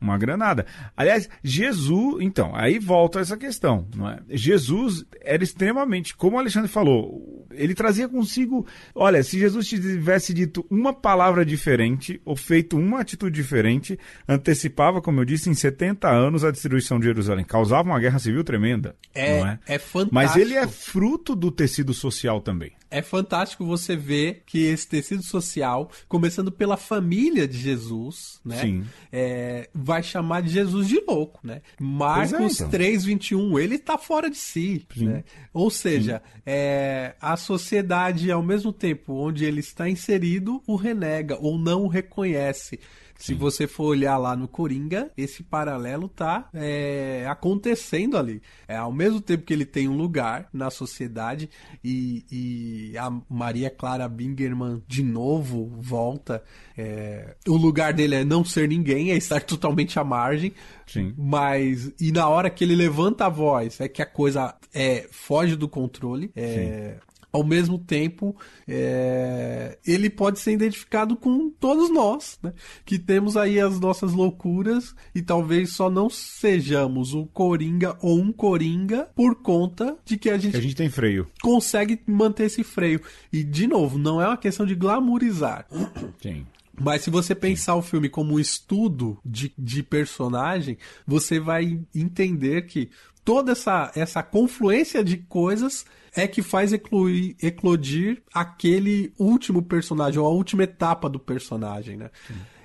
Uma granada. Aliás, Jesus. Então, aí volta essa questão. Não é? Jesus era extremamente. Como o Alexandre falou, ele trazia consigo. Olha, se Jesus tivesse dito uma palavra diferente, ou feito uma atitude diferente, antecipava, como eu disse, em 70 anos a destruição de Jerusalém. Causava uma guerra civil tremenda. É, não é? é fantástico. Mas ele é fruto do tecido social também. É fantástico você ver que esse tecido social, começando pela família de Jesus, né? Sim. é, vai chamar de Jesus de louco, né? Marcos então. 3, 21, ele tá fora de si, né? Ou seja, é, a sociedade, ao mesmo tempo onde ele está inserido, o renega ou não o reconhece. Se você for olhar lá no Coringa, esse paralelo tá é, acontecendo ali. É, ao mesmo tempo que ele tem um lugar na sociedade e, e a Maria Clara Bingerman de novo volta. é, o lugar dele é não ser ninguém, é estar totalmente à margem. Sim. Mas, e na hora que ele levanta a voz, é que a coisa é, foge do controle. É, ao mesmo tempo, é, ele pode ser identificado com todos nós, né? Que temos aí as nossas loucuras e talvez só não sejamos um coringa ou um coringa por conta de que a gente, Que a gente tem freio. consegue manter esse freio. E, de novo, não é uma questão de glamourizar. Sim. Mas se você pensar o filme como um estudo de, de personagem, você vai entender que toda essa, essa confluência de coisas é que faz ecluir, eclodir aquele último personagem, ou a última etapa do personagem, né?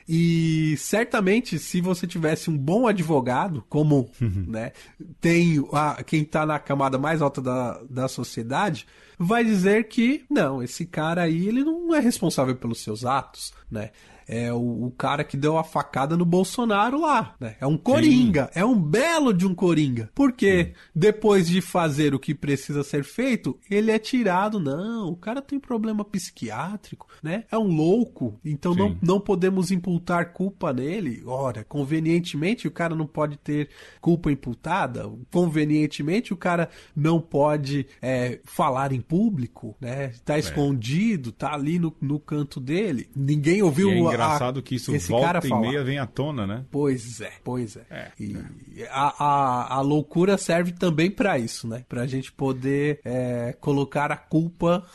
E certamente, se você tivesse um bom advogado, como né, tem a, quem está na camada mais alta da, da sociedade, vai dizer que não, esse cara aí ele não é responsável pelos seus atos, né? É o, o cara que deu a facada no Bolsonaro lá, né? É um coringa, é um belo de um coringa. Porque depois de fazer o que precisa ser feito, ele é tirado. Não, o cara tem problema psiquiátrico, né? É um louco, então não, Sim. não podemos imputar culpa nele. Ora, convenientemente o cara não pode ter culpa imputada, convenientemente o cara não pode é, falar em público, né? Tá escondido, tá ali no, no canto dele. Ninguém ouviu E é a- engraçado que isso volta e meia vem à tona, né? Pois é, pois é. É, e A, a, a loucura serve também pra isso, né? Pra gente poder é, colocar a culpa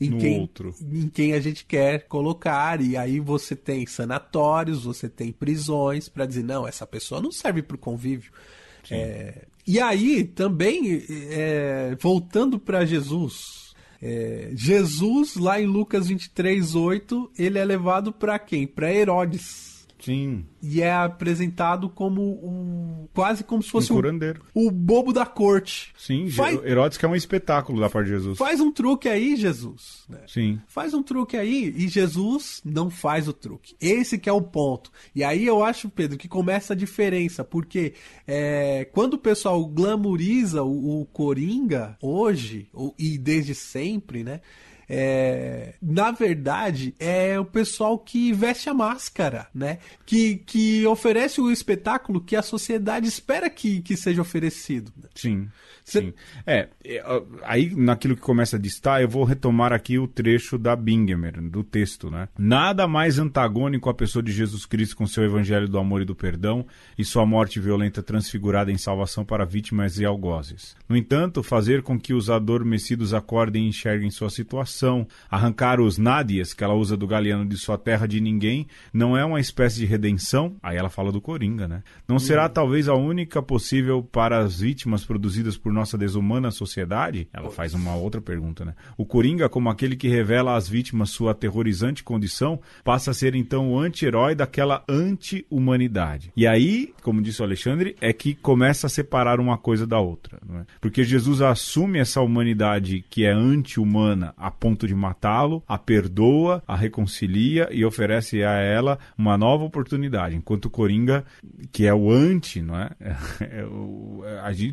em No quem, outro. em quem a gente quer colocar. E aí você tem sanatórios, você tem prisões pra dizer, não, essa pessoa não serve pro convívio. É, e aí também, é, voltando pra Jesus. É, Jesus, lá em Lucas 23, 8, ele é levado pra quem? Pra Herodes Sim. e é apresentado como um quase como se fosse um curandeiro. o bobo da corte. Sim, Faz- Herodes que é um espetáculo da parte de Jesus. Faz um truque aí, Jesus. né? Sim. Faz um truque aí e Jesus não faz o truque. Esse que é o ponto. E aí eu acho, Pedro, que começa a diferença, porque é, quando o pessoal glamouriza o, o Coringa hoje, o- e desde sempre, né? É, na verdade, é o pessoal que veste a máscara, né? Que, que oferece o espetáculo que a sociedade espera que, que seja oferecido. Sim. Sim. É, é, aí naquilo que começa a distar, eu vou retomar aqui o trecho da Bingemer, do texto, né? Nada mais antagônico à pessoa de Jesus Cristo com seu evangelho do amor e do perdão e sua morte violenta transfigurada em salvação para vítimas e algozes. No entanto, fazer com que os adormecidos acordem e enxerguem sua situação, arrancar os nádias que ela usa do galeano de sua terra de ninguém, não é uma espécie de redenção? Aí ela fala do Coringa, né? Não será talvez a única possível para as vítimas produzidas por nossa desumana sociedade? Ela faz uma outra pergunta, né? O Coringa, como aquele que revela às vítimas sua aterrorizante condição, passa a ser então o anti-herói daquela anti-humanidade. E aí, como disse o Alexandre, é que começa a separar uma coisa da outra, não é? Porque Jesus assume essa humanidade que é anti-humana a ponto de matá-lo, a perdoa, a reconcilia e oferece a ela uma nova oportunidade. Enquanto o Coringa, que é o anti, não é? É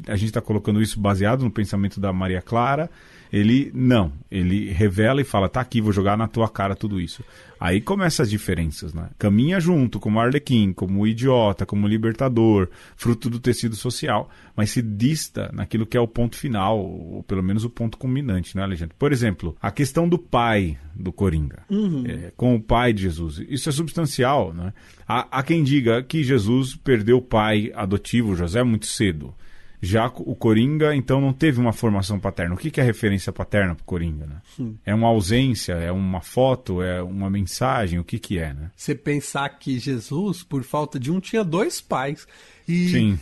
a gente está colocando isso baseado no pensamento da Maria Clara. Ele não, ele revela e fala: tá aqui, vou jogar na tua cara tudo isso. Aí começam as diferenças, né? Caminha junto, como Arlequim, como idiota, como libertador, fruto do tecido social, mas se dista naquilo que é o ponto final, ou pelo menos o ponto culminante, né, Alexandre? Por exemplo, a questão do pai do Coringa, é, com o pai de Jesus. Isso é substancial, né? Há, há quem diga que Jesus perdeu o pai adotivo, José, muito cedo. Já o Coringa, então, não teve uma formação paterna. O que que é referência paterna pro Coringa, né? É uma ausência, é uma foto, é uma mensagem, o que que é, né? Você pensar que Jesus, por falta de um, tinha dois pais. E Sim.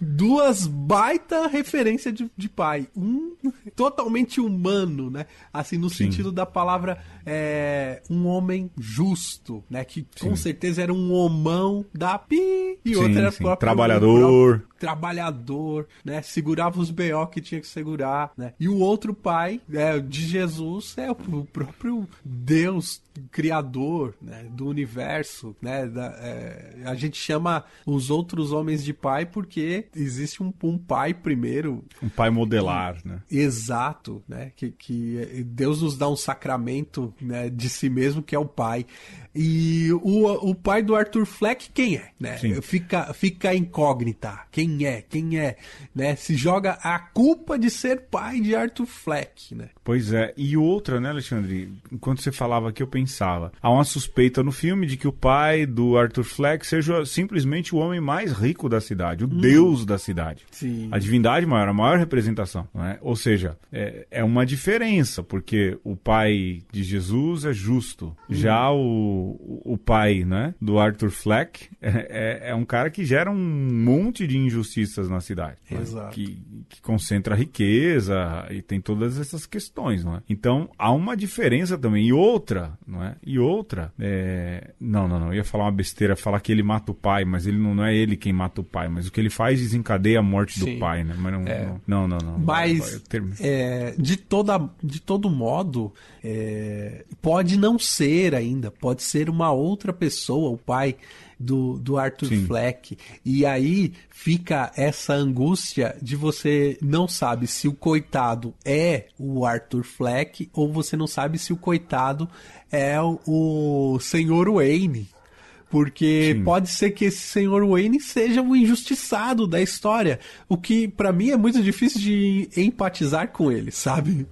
duas baita referência de, de pai. Um totalmente humano, né? Assim, no Sim. sentido da palavra é, um homem justo, né? Que com Sim. certeza era um homão da pi e Sim, outro era próprio Trabalhador. trabalhador, né? Segurava os BO que tinha que segurar, né? E o outro pai é, de Jesus é o o próprio Deus criador né? do universo, né? Da- é, a gente chama os outros homens imagens de pai porque existe um, um pai primeiro Um pai modelar, né? exato, né? Que, que Deus nos dá um sacramento né, de si mesmo, que é o pai. E o, o pai do Arthur Fleck, quem é? Né? Sim. Fica, fica incógnita. Quem é? Quem é? Né? Se joga a culpa de ser pai de Arthur Fleck, né? Pois é. E outra, né, Alexandre? Enquanto você falava aqui, eu pensava. Há uma suspeita no filme de que o pai do Arthur Fleck seja simplesmente o homem mais rico da cidade, o deus da cidade. Sim. A divindade maior, a maior representação. Não é? Ou seja, é, é uma diferença, porque o pai de Jesus é justo. Já o, o pai né, do Arthur Fleck é, é, é um cara que gera um monte de injustiças na cidade. é? Exato. Que, que concentra riqueza e tem todas essas questões. Não é? Então há uma diferença também. E outra, não é? E outra, é... não, não, não. Eu ia falar uma besteira, falar que ele mata o pai, mas ele não, não é ele quem mata o pai, mas o que ele faz desencadeia a morte Sim. do pai, né? Mas não, É. não, não, não, não. Mas é, de, toda, de todo modo, é, pode não ser ainda, pode ser uma outra pessoa, o pai do, do Arthur Sim. Fleck. E aí fica essa angústia de você não sabe se o coitado é o Arthur Fleck ou você não sabe se o coitado é o, o senhor Wayne. Porque Sim. pode ser que esse senhor Wayne seja o injustiçado da história. O que pra mim é muito difícil de empatizar com ele, sabe?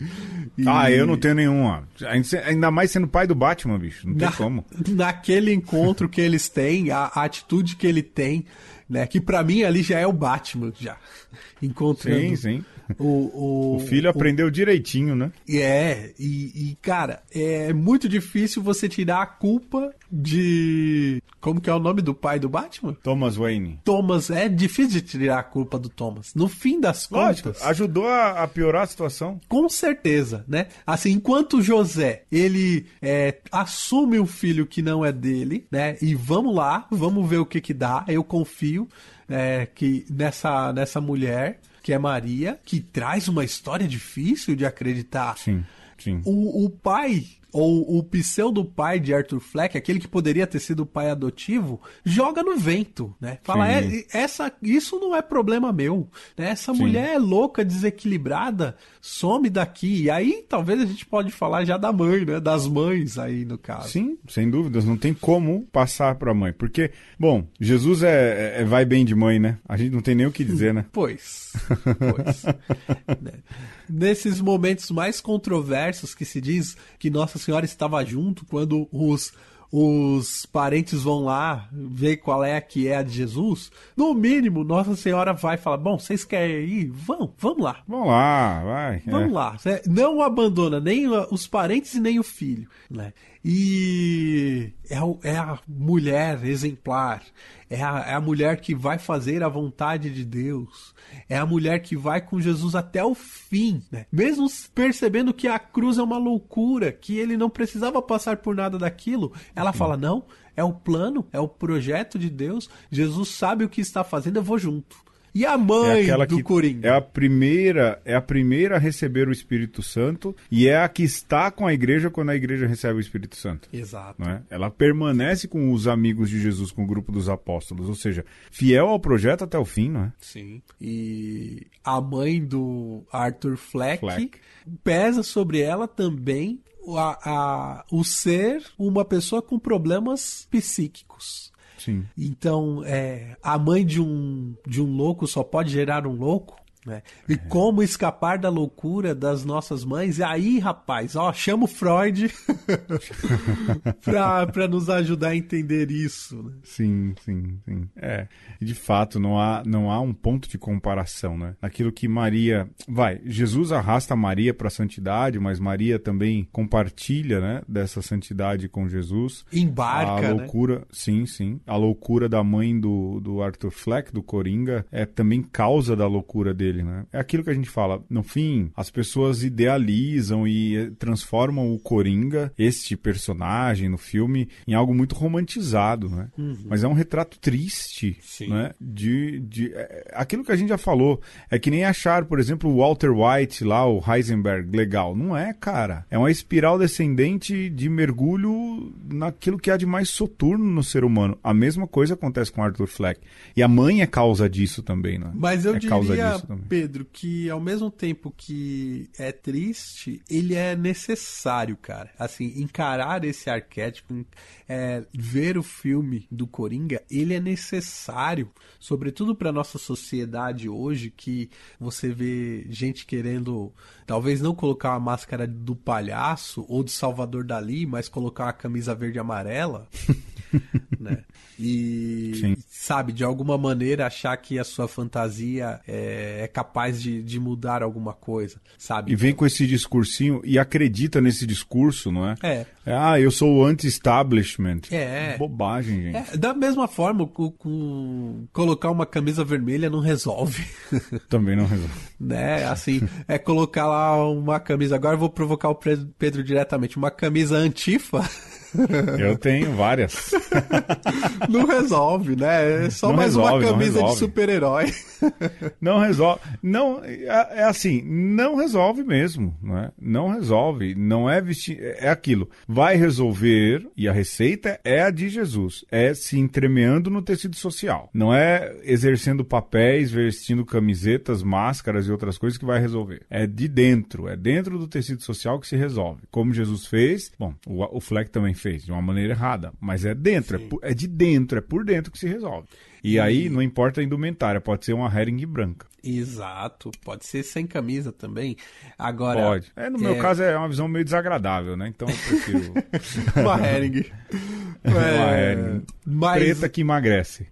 E- Ah, eu não tenho nenhuma. Ainda- Ainda mais sendo pai do Batman, bicho. Não tem na- como. Naquele encontro que eles têm, a, a atitude que ele tem, né? Que pra mim ali já é o Batman, já. Encontrando Sim, sim. O, o, O filho aprendeu direitinho, né? É, e, e, cara, é muito difícil você tirar a culpa de. Como que é o nome do pai do Batman? Thomas Wayne. Thomas, é difícil de tirar a culpa do Thomas. No fim das Lógico, contas, ajudou a, a piorar a situação. com certeza, né? Assim, enquanto o José, ele é, assume o filho que não é dele, né? E vamos lá, vamos ver o que que dá. Eu confio é, que nessa, nessa mulher, que é Maria, que traz uma história difícil de acreditar. Sim, sim. O, o pai, ou o pseudo pai de Arthur Fleck, aquele que poderia ter sido o pai adotivo, joga no vento, né? Fala, é, essa, isso não é problema meu, né? Essa Sim. mulher é louca, desequilibrada, some daqui. E aí, talvez a gente pode falar já da mãe, né? Das mães aí, no caso. Sim, sem dúvidas. Não tem como passar pra mãe. Porque, bom, Jesus é, é- vai bem de mãe, né? A gente não tem nem o que dizer, né? Pois, pois. Nesses momentos mais controversos que se diz que Nossa Senhora estava junto quando os, os parentes vão lá ver qual é a que é a de Jesus, no mínimo Nossa Senhora vai falar: Bom, vocês querem ir? Vão, vamos lá. Vamos lá, vai. Vamos é. lá. Não abandona nem os parentes e nem o filho. Né? E é, é a mulher exemplar. É a, é a mulher que vai fazer a vontade de Deus. É a mulher que vai com Jesus até o fim. Né? Mesmo percebendo que a cruz é uma loucura, que ele não precisava passar por nada daquilo, ela fala: não. É o plano, é o projeto de Deus. Jesus sabe o que está fazendo, eu vou junto. E a É mãe aquela do Coringa? é a primeira, é a primeira a receber o Espírito Santo e é a que está com a igreja quando a igreja recebe o Espírito Santo. Exato. é? Ela permanece com os amigos de Jesus, com o grupo dos apóstolos, ou seja, fiel ao projeto até o fim, não é? Sim. E a mãe do Arthur Fleck, Fleck. pesa sobre ela também a, a- o ser uma pessoa com problemas psíquicos. Sim. Então, é, a mãe de um, de um louco só pode gerar um louco. Né? E como escapar da loucura das nossas mães? E aí, rapaz, ó, chama o Freud pra, pra nos ajudar a entender isso. Né? Sim, sim, sim. É, e de fato, não há, não há um ponto de comparação, né? Aquilo que Maria. Vai, Jesus arrasta Maria para a santidade, mas Maria também compartilha, né, dessa santidade com Jesus. Embarca, a né? loucura, sim, sim. A loucura da mãe do, do Arthur Fleck, do Coringa, é também causa da loucura dele, dele, né? É aquilo que a gente fala. No fim, as pessoas idealizam e eh, transformam o Coringa, este personagem no filme, em algo muito romantizado, né? Mas é um retrato triste, Sim. né? De, de é, aquilo que a gente já falou. É que nem achar, por exemplo, o Walter White lá, o Heisenberg, legal. Não é, cara. É uma espiral descendente de mergulho naquilo que há de mais soturno no ser humano. A mesma coisa acontece com Arthur Fleck. E a mãe é causa disso também, né? Mas eu é causa diria, disso também. Pedro, que ao mesmo tempo que é triste, ele é necessário, cara. Assim, encarar esse arquétipo, é, ver o filme do Coringa, ele é necessário, sobretudo para nossa sociedade hoje, que você vê gente querendo, talvez não colocar a máscara do palhaço ou de Salvador Dali, mas colocar uma camisa verde e amarela. né? E Sim. sabe, de alguma maneira achar que a sua fantasia é, é capaz de, de mudar alguma coisa, sabe? E vem com esse discursinho e acredita nesse discurso, não é? É. Ah, eu sou o anti-establishment. É. Bobagem, gente. É, da mesma forma, com, com- colocar uma camisa vermelha não resolve, Também não resolve. né? Assim, é colocar lá uma camisa. Agora eu vou provocar o Pedro diretamente. Uma camisa antifa Eu tenho várias. não resolve, né? É só Não mais resolve, uma camisa de super-herói. Não resolve. Não, é, é assim, não resolve mesmo, não é? Não resolve. Não é vestir. É aquilo. Vai resolver, e a receita é a de Jesus. É se entremeando no tecido social. Não é exercendo papéis, vestindo camisetas, máscaras e outras coisas que vai resolver. É de dentro. É dentro do tecido social que se resolve. Como Jesus fez, bom, o, o Fleck também fez, de uma maneira errada. Mas é dentro, é, pu- é de dentro, é por dentro que se resolve. E aí, não importa a indumentária, pode ser uma herring branca. Exato. Pode ser sem camisa também. Agora. Pode. É, no meu caso é uma visão meio desagradável, né? Então eu prefiro Uma É, herring mas preta que emagrece.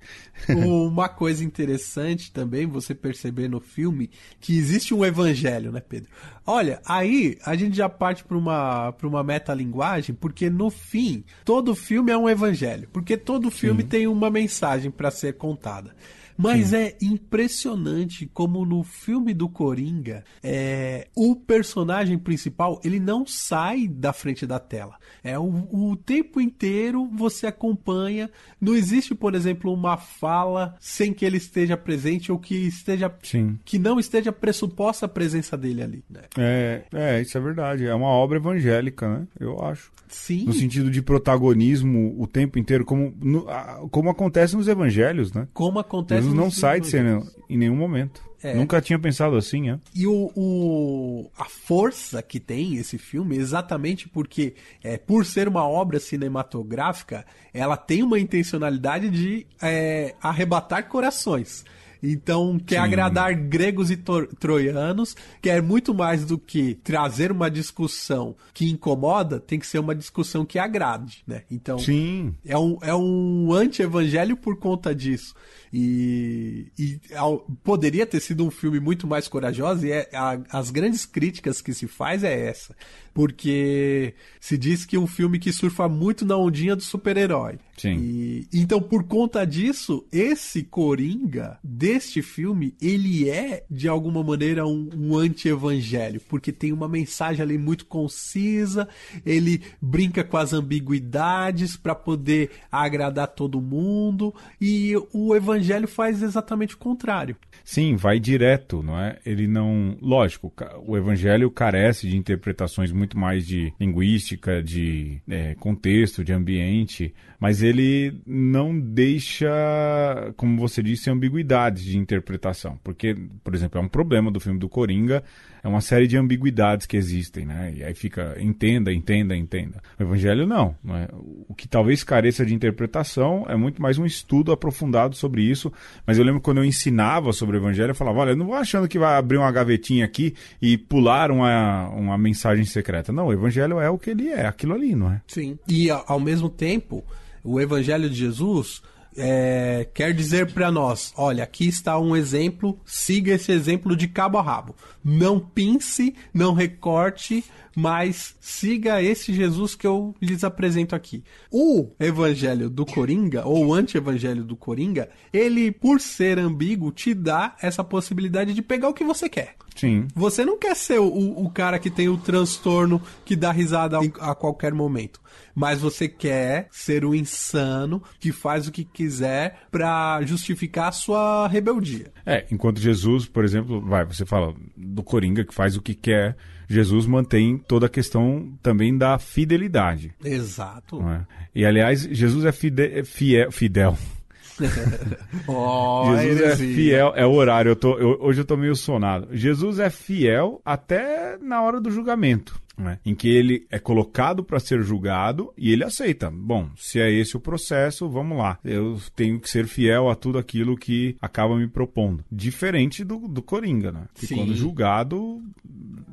uma coisa interessante também você perceber no filme que existe um evangelho, né, Pedro? Olha, aí a gente já parte para uma para uma metalinguagem, porque no fim todo filme é um evangelho, porque todo filme tem uma mensagem para ser contada. Mas é impressionante como no filme do Coringa, é, o personagem principal ele não sai da frente da tela. É o, o tempo inteiro você acompanha. Não existe, por exemplo, uma fala sem que ele esteja presente ou que esteja Sim. que não esteja pressuposta a presença dele ali. Né? É, é, isso é verdade. É uma obra evangélica, né? Eu acho. Sim. No sentido de protagonismo o tempo inteiro, como, no- como acontece nos evangelhos, né? Como acontece Jesus não sai de cena em nenhum momento. É. Nunca tinha pensado assim, né? E o, o- a força que tem esse filme, exatamente porque, é, por ser uma obra cinematográfica, ela tem uma intencionalidade de é, arrebatar corações. Então, quer Sim. agradar gregos e troianos, quer muito mais do que trazer uma discussão que incomoda, tem que ser uma discussão que agrade, né? Então, Sim. é um, é um anti-evangelho por conta disso. E, e ao- poderia ter sido um filme muito mais corajoso, e é, a- as grandes críticas que se faz é essa. Porque se diz que é um filme que surfa muito na ondinha do super-herói. Sim. E, então, por conta disso, esse Coringa deste filme, ele é, de alguma maneira, um, um anti-evangelho, porque tem uma mensagem ali muito concisa, ele brinca com as ambiguidades para poder agradar todo mundo, e o evangelho faz exatamente o contrário. Sim, vai direto, não é? Ele não. Lógico, o evangelho carece de interpretações muito mais de linguística, de é, contexto, de ambiente, mas ele não deixa, como você disse, ambiguidades de interpretação. Porque, por exemplo, é um problema do filme do Coringa, é uma série de ambiguidades que existem, né? E aí fica entenda, entenda, entenda. O evangelho não, não é? O que talvez careça de interpretação é muito mais um estudo aprofundado sobre isso, mas eu lembro quando eu ensinava sobre o evangelho, eu falava, olha, eu não vou achando que vai abrir uma gavetinha aqui e pular uma, uma mensagem secreta. Não, o evangelho é o que ele é, aquilo ali, não é? Sim. E ao mesmo tempo, o Evangelho de Jesus é, quer dizer para nós: olha, aqui está um exemplo, siga esse exemplo de cabo a rabo. Não pince, não recorte, mas siga esse Jesus que eu lhes apresento aqui. O evangelho do Coringa, ou o anti-evangelho do Coringa, ele, por ser ambíguo, te dá essa possibilidade de pegar o que você quer. Sim. Você não quer ser o, o cara que tem o transtorno que dá risada a qualquer momento. Mas você quer ser o insano que faz o que quiser pra justificar a sua rebeldia. É, enquanto Jesus, por exemplo, vai, você fala do Coringa que faz o que quer, Jesus mantém toda a questão também da fidelidade. Exato. é? E aliás, Jesus é fide- é fiel, fidel. Oh, Jesus é fiel, é o horário, eu tô, eu- hoje eu tô meio sonado. Jesus é fiel até na hora do julgamento, né? em que ele é colocado para ser julgado e ele aceita. Bom, se é esse o processo, vamos lá. Eu tenho que ser fiel a tudo aquilo que acaba me propondo. Diferente do, do Coringa, né? Que Sim. quando julgado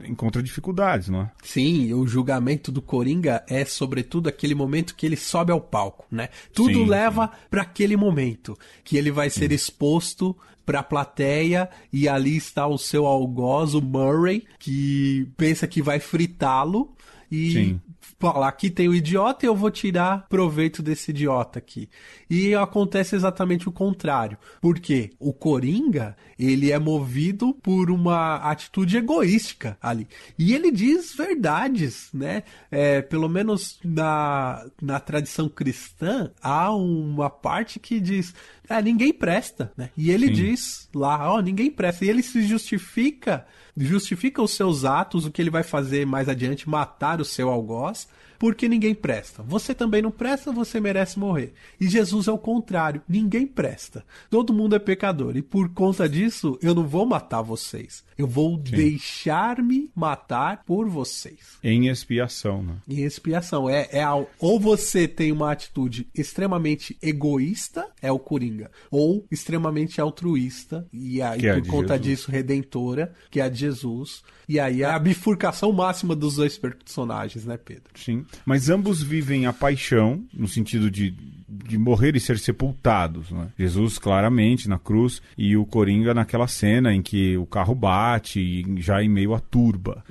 encontra dificuldades, não é? Sim, o julgamento do Coringa é sobretudo aquele momento que ele sobe ao palco, né? Tudo Sim, leva pra aquele momento que ele vai ser exposto pra plateia e ali está o seu algoz, o Murray, que pensa que vai fritá-lo e Sim. Fala, aqui tem o idiota e eu vou tirar proveito desse idiota aqui. E acontece exatamente o contrário. Porque o Coringa, ele é movido por uma atitude egoística ali. E ele diz verdades, né? É, pelo menos na, na tradição cristã, há uma parte que diz, ah, ninguém presta, né? E ele Sim. diz lá, ó, ninguém presta. E ele se justifica, justifica os seus atos, o que ele vai fazer mais adiante, matar o seu algoz, porque ninguém presta. Você também não presta, você merece morrer. E Jesus é o contrário, ninguém presta. Todo mundo é pecador. E por conta disso, eu não vou matar vocês. Eu vou deixar-me matar por vocês. Em expiação, né? Em expiação. É, é ou você tem uma atitude extremamente egoísta, é o Coringa, ou extremamente altruísta, e aí é por conta Jesus. disso redentora, que é a de Jesus. E aí é a bifurcação máxima dos dois personagens, né, Pedro? Sim. Mas ambos vivem a paixão, no sentido de, de morrer e ser sepultados. Né? Jesus, claramente, na cruz, e o Coringa naquela cena em que o carro bate, e já em meio à turba.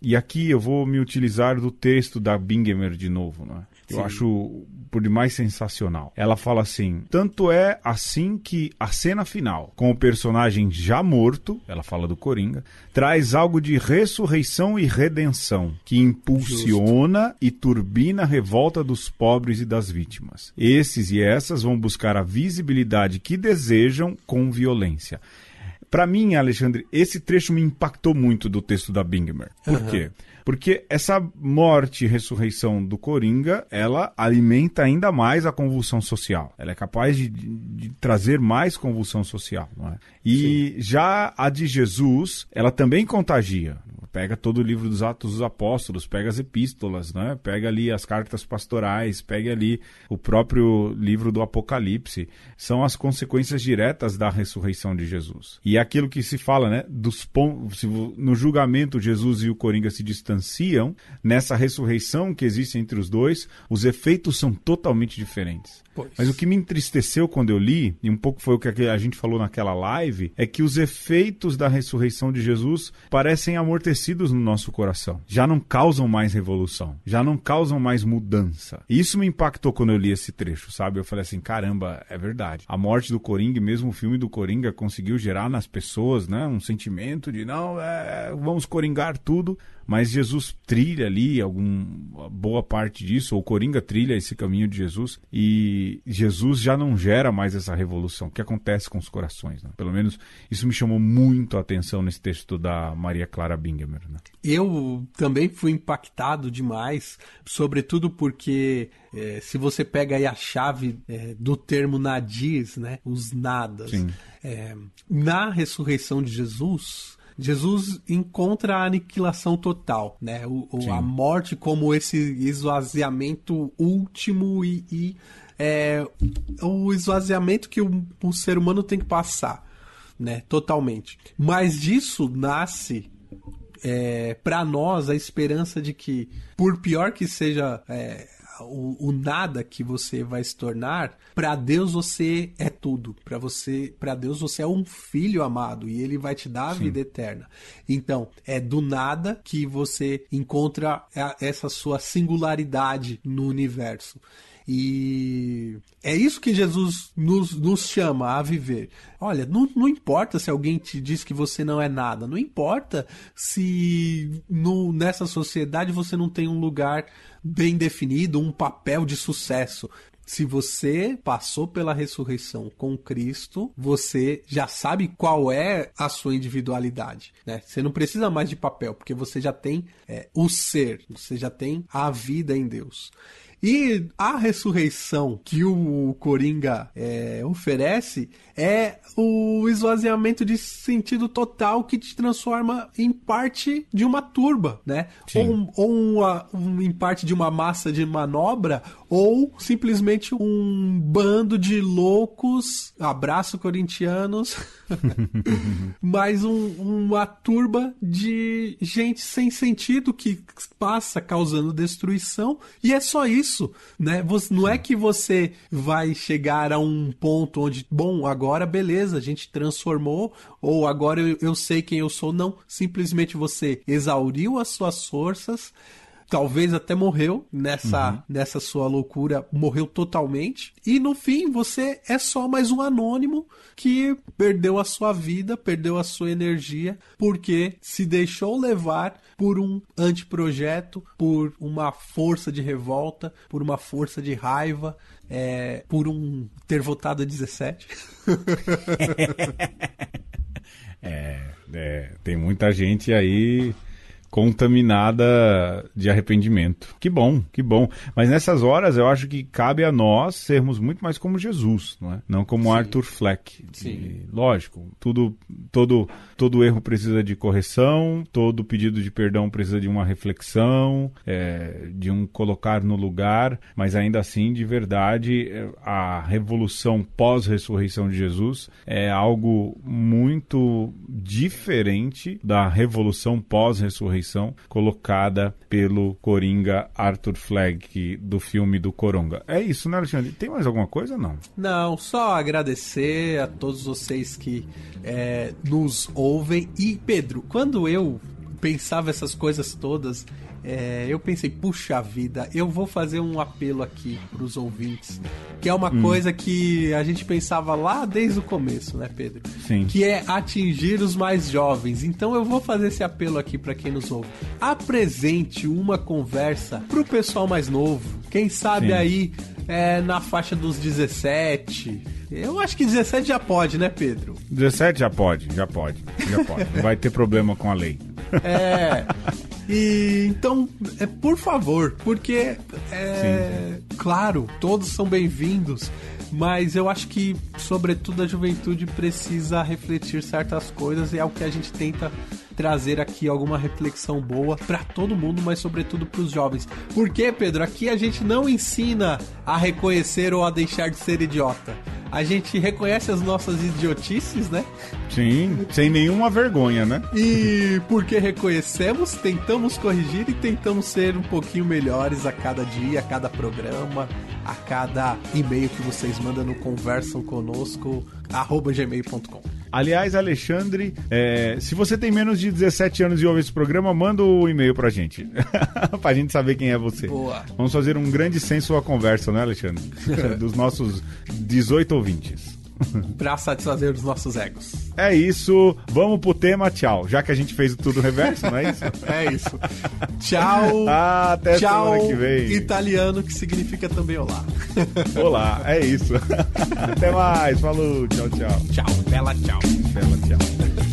E aqui eu vou me utilizar do texto da Bingemer de novo. Né? Eu Sim. acho por demais sensacional. Ela fala assim: tanto é assim que a cena final, com o personagem já morto, ela fala do Coringa, traz algo de ressurreição e redenção, que impulsiona e turbina a revolta dos pobres e das vítimas. Esses e essas vão buscar a visibilidade que desejam com violência. Para mim, Alexandre, esse trecho me impactou muito do texto da Bingmer. Por quê? Porque essa morte e ressurreição do Coringa, ela alimenta ainda mais a convulsão social. Ela é capaz de, de- trazer mais convulsão social. não é? E já a de Jesus, ela também contagia. Pega todo o livro dos Atos dos Apóstolos, pega as epístolas, né? pega ali as cartas pastorais, pega ali o próprio livro do Apocalipse. São as consequências diretas da ressurreição de Jesus. E é aquilo que se fala, né? Dos pon- no julgamento, Jesus e o Coringa se distanciam. Nessa ressurreição que existe entre os dois, os efeitos são totalmente diferentes. Pois. Mas o que me entristeceu quando eu li, e um pouco foi o que a gente falou naquela live, é que os efeitos da ressurreição de Jesus parecem amortecidos no nosso coração. Já não causam mais revolução, já não causam mais mudança. E isso me impactou quando eu li esse trecho, sabe? Eu falei assim, caramba, é verdade. A morte do Coringa, mesmo o filme do Coringa, conseguiu gerar nas pessoas, né, um sentimento de não, é, vamos coringar tudo. Mas Jesus trilha ali algum boa parte disso, ou o Coringa trilha esse caminho de Jesus, e Jesus já não gera mais essa revolução. O que acontece com os corações? né? Pelo menos isso me chamou muito a atenção nesse texto da Maria Clara Bingemer. Né? Eu também fui impactado demais, sobretudo porque eh, se você pega aí a chave eh, do termo nadis, né, os nadas, eh, na ressurreição de Jesus, Jesus encontra a aniquilação total, né, o, o- a morte como esse esvaziamento último e, e, eh, o esvaziamento que o, o ser humano tem que passar, né, totalmente. Mas disso nasce é, para nós a esperança de que, por pior que seja é, o, o nada que você vai se tornar, para Deus você é tudo. Para você, para Deus você é um filho amado e ele vai te dar a Sim. vida eterna. Então, é do nada que você encontra essa sua singularidade no universo. E é isso que Jesus nos, nos chama a viver. Olha, não, não importa se alguém te diz que você não é nada, não importa se no, nessa sociedade você não tem um lugar bem definido, um papel de sucesso. Se você passou pela ressurreição com Cristo, você já sabe qual é a sua individualidade. Né? Você não precisa mais de papel, porque você já tem é, o ser, você já tem a vida em Deus. E a ressurreição que o Coringa é, oferece é o esvaziamento de sentido total que te transforma em parte de uma turba, né? Sim. Ou, ou uma- um- em parte de uma massa de manobra, ou simplesmente um bando de loucos, abraço corintianos, mais um- uma turba de gente sem sentido que passa causando destruição e é só isso, né? Você, não é que você vai chegar a um ponto onde, bom, agora beleza, a gente transformou ou agora eu, eu sei quem eu sou, não, simplesmente você exauriu as suas forças talvez até morreu nessa, nessa sua loucura, morreu totalmente. E no fim, você é só mais um anônimo que perdeu a sua vida, perdeu a sua energia, porque se deixou levar por um anteprojeto, por uma força de revolta, por uma força de raiva, é, por um ter votado 17. É, é, tem muita gente aí contaminada de arrependimento. Que bom, que bom. Mas nessas horas eu acho que cabe a nós sermos muito mais como Jesus, não é? Não como Arthur Fleck. Sim. E, lógico, tudo, todo, todo erro precisa de correção, todo pedido de perdão precisa de uma reflexão, é, de um colocar no lugar, mas ainda assim, de verdade, é, a revolução pós-ressurreição de Jesus é algo muito diferente da revolução pós-ressurreição colocada pelo Coringa Arthur Fleck do filme do Coronga. É isso, né, Alexandre? Tem mais alguma coisa não? Não, só agradecer a todos vocês que é, nos ouvem. E, Pedro, quando eu pensava essas coisas todas, é, eu pensei, puxa vida, eu vou fazer um apelo aqui pros ouvintes. Que é uma coisa que a gente pensava lá desde o começo, né, Pedro? Sim. Que é atingir os mais jovens. Então eu vou fazer esse apelo aqui para quem nos ouve. Apresente uma conversa pro pessoal mais novo. Quem sabe Sim. aí é, na faixa dos 17. Eu acho que 17 já pode, né, Pedro? 17 já pode, já pode, já pode. Não vai ter problema com a lei. É. E então, é, por favor, porque é, claro, todos são bem-vindos, mas eu acho que, sobretudo, a juventude precisa refletir certas coisas e é o que a gente tenta trazer aqui alguma reflexão boa pra todo mundo, mas sobretudo pros jovens. Porque, Pedro, aqui a gente não ensina a reconhecer ou a deixar de ser idiota. A gente reconhece as nossas idiotices, né? Sim, sem nenhuma vergonha, né? E porque reconhecemos, tentamos corrigir e tentamos ser um pouquinho melhores a cada dia, a cada programa, a cada e-mail que vocês mandam no conversam conosco, gmail.com. Aliás, Alexandre, é, se você tem menos de 17 anos e ouve esse programa, manda o e-mail pra gente. pra gente saber quem é você. Boa. Vamos fazer um grande censo à conversa, né, Alexandre? Dos nossos 18 ouvintes. Pra satisfazer os nossos egos. É isso, vamos pro tema, tchau. Já que a gente fez tudo reverso, não é isso? É isso. Tchau. Ah, até Tchau, semana que vem. italiano, que significa também olá. Olá, é isso. Até mais, falou, tchau, tchau. Tchau, bela tchau. Bela tchau.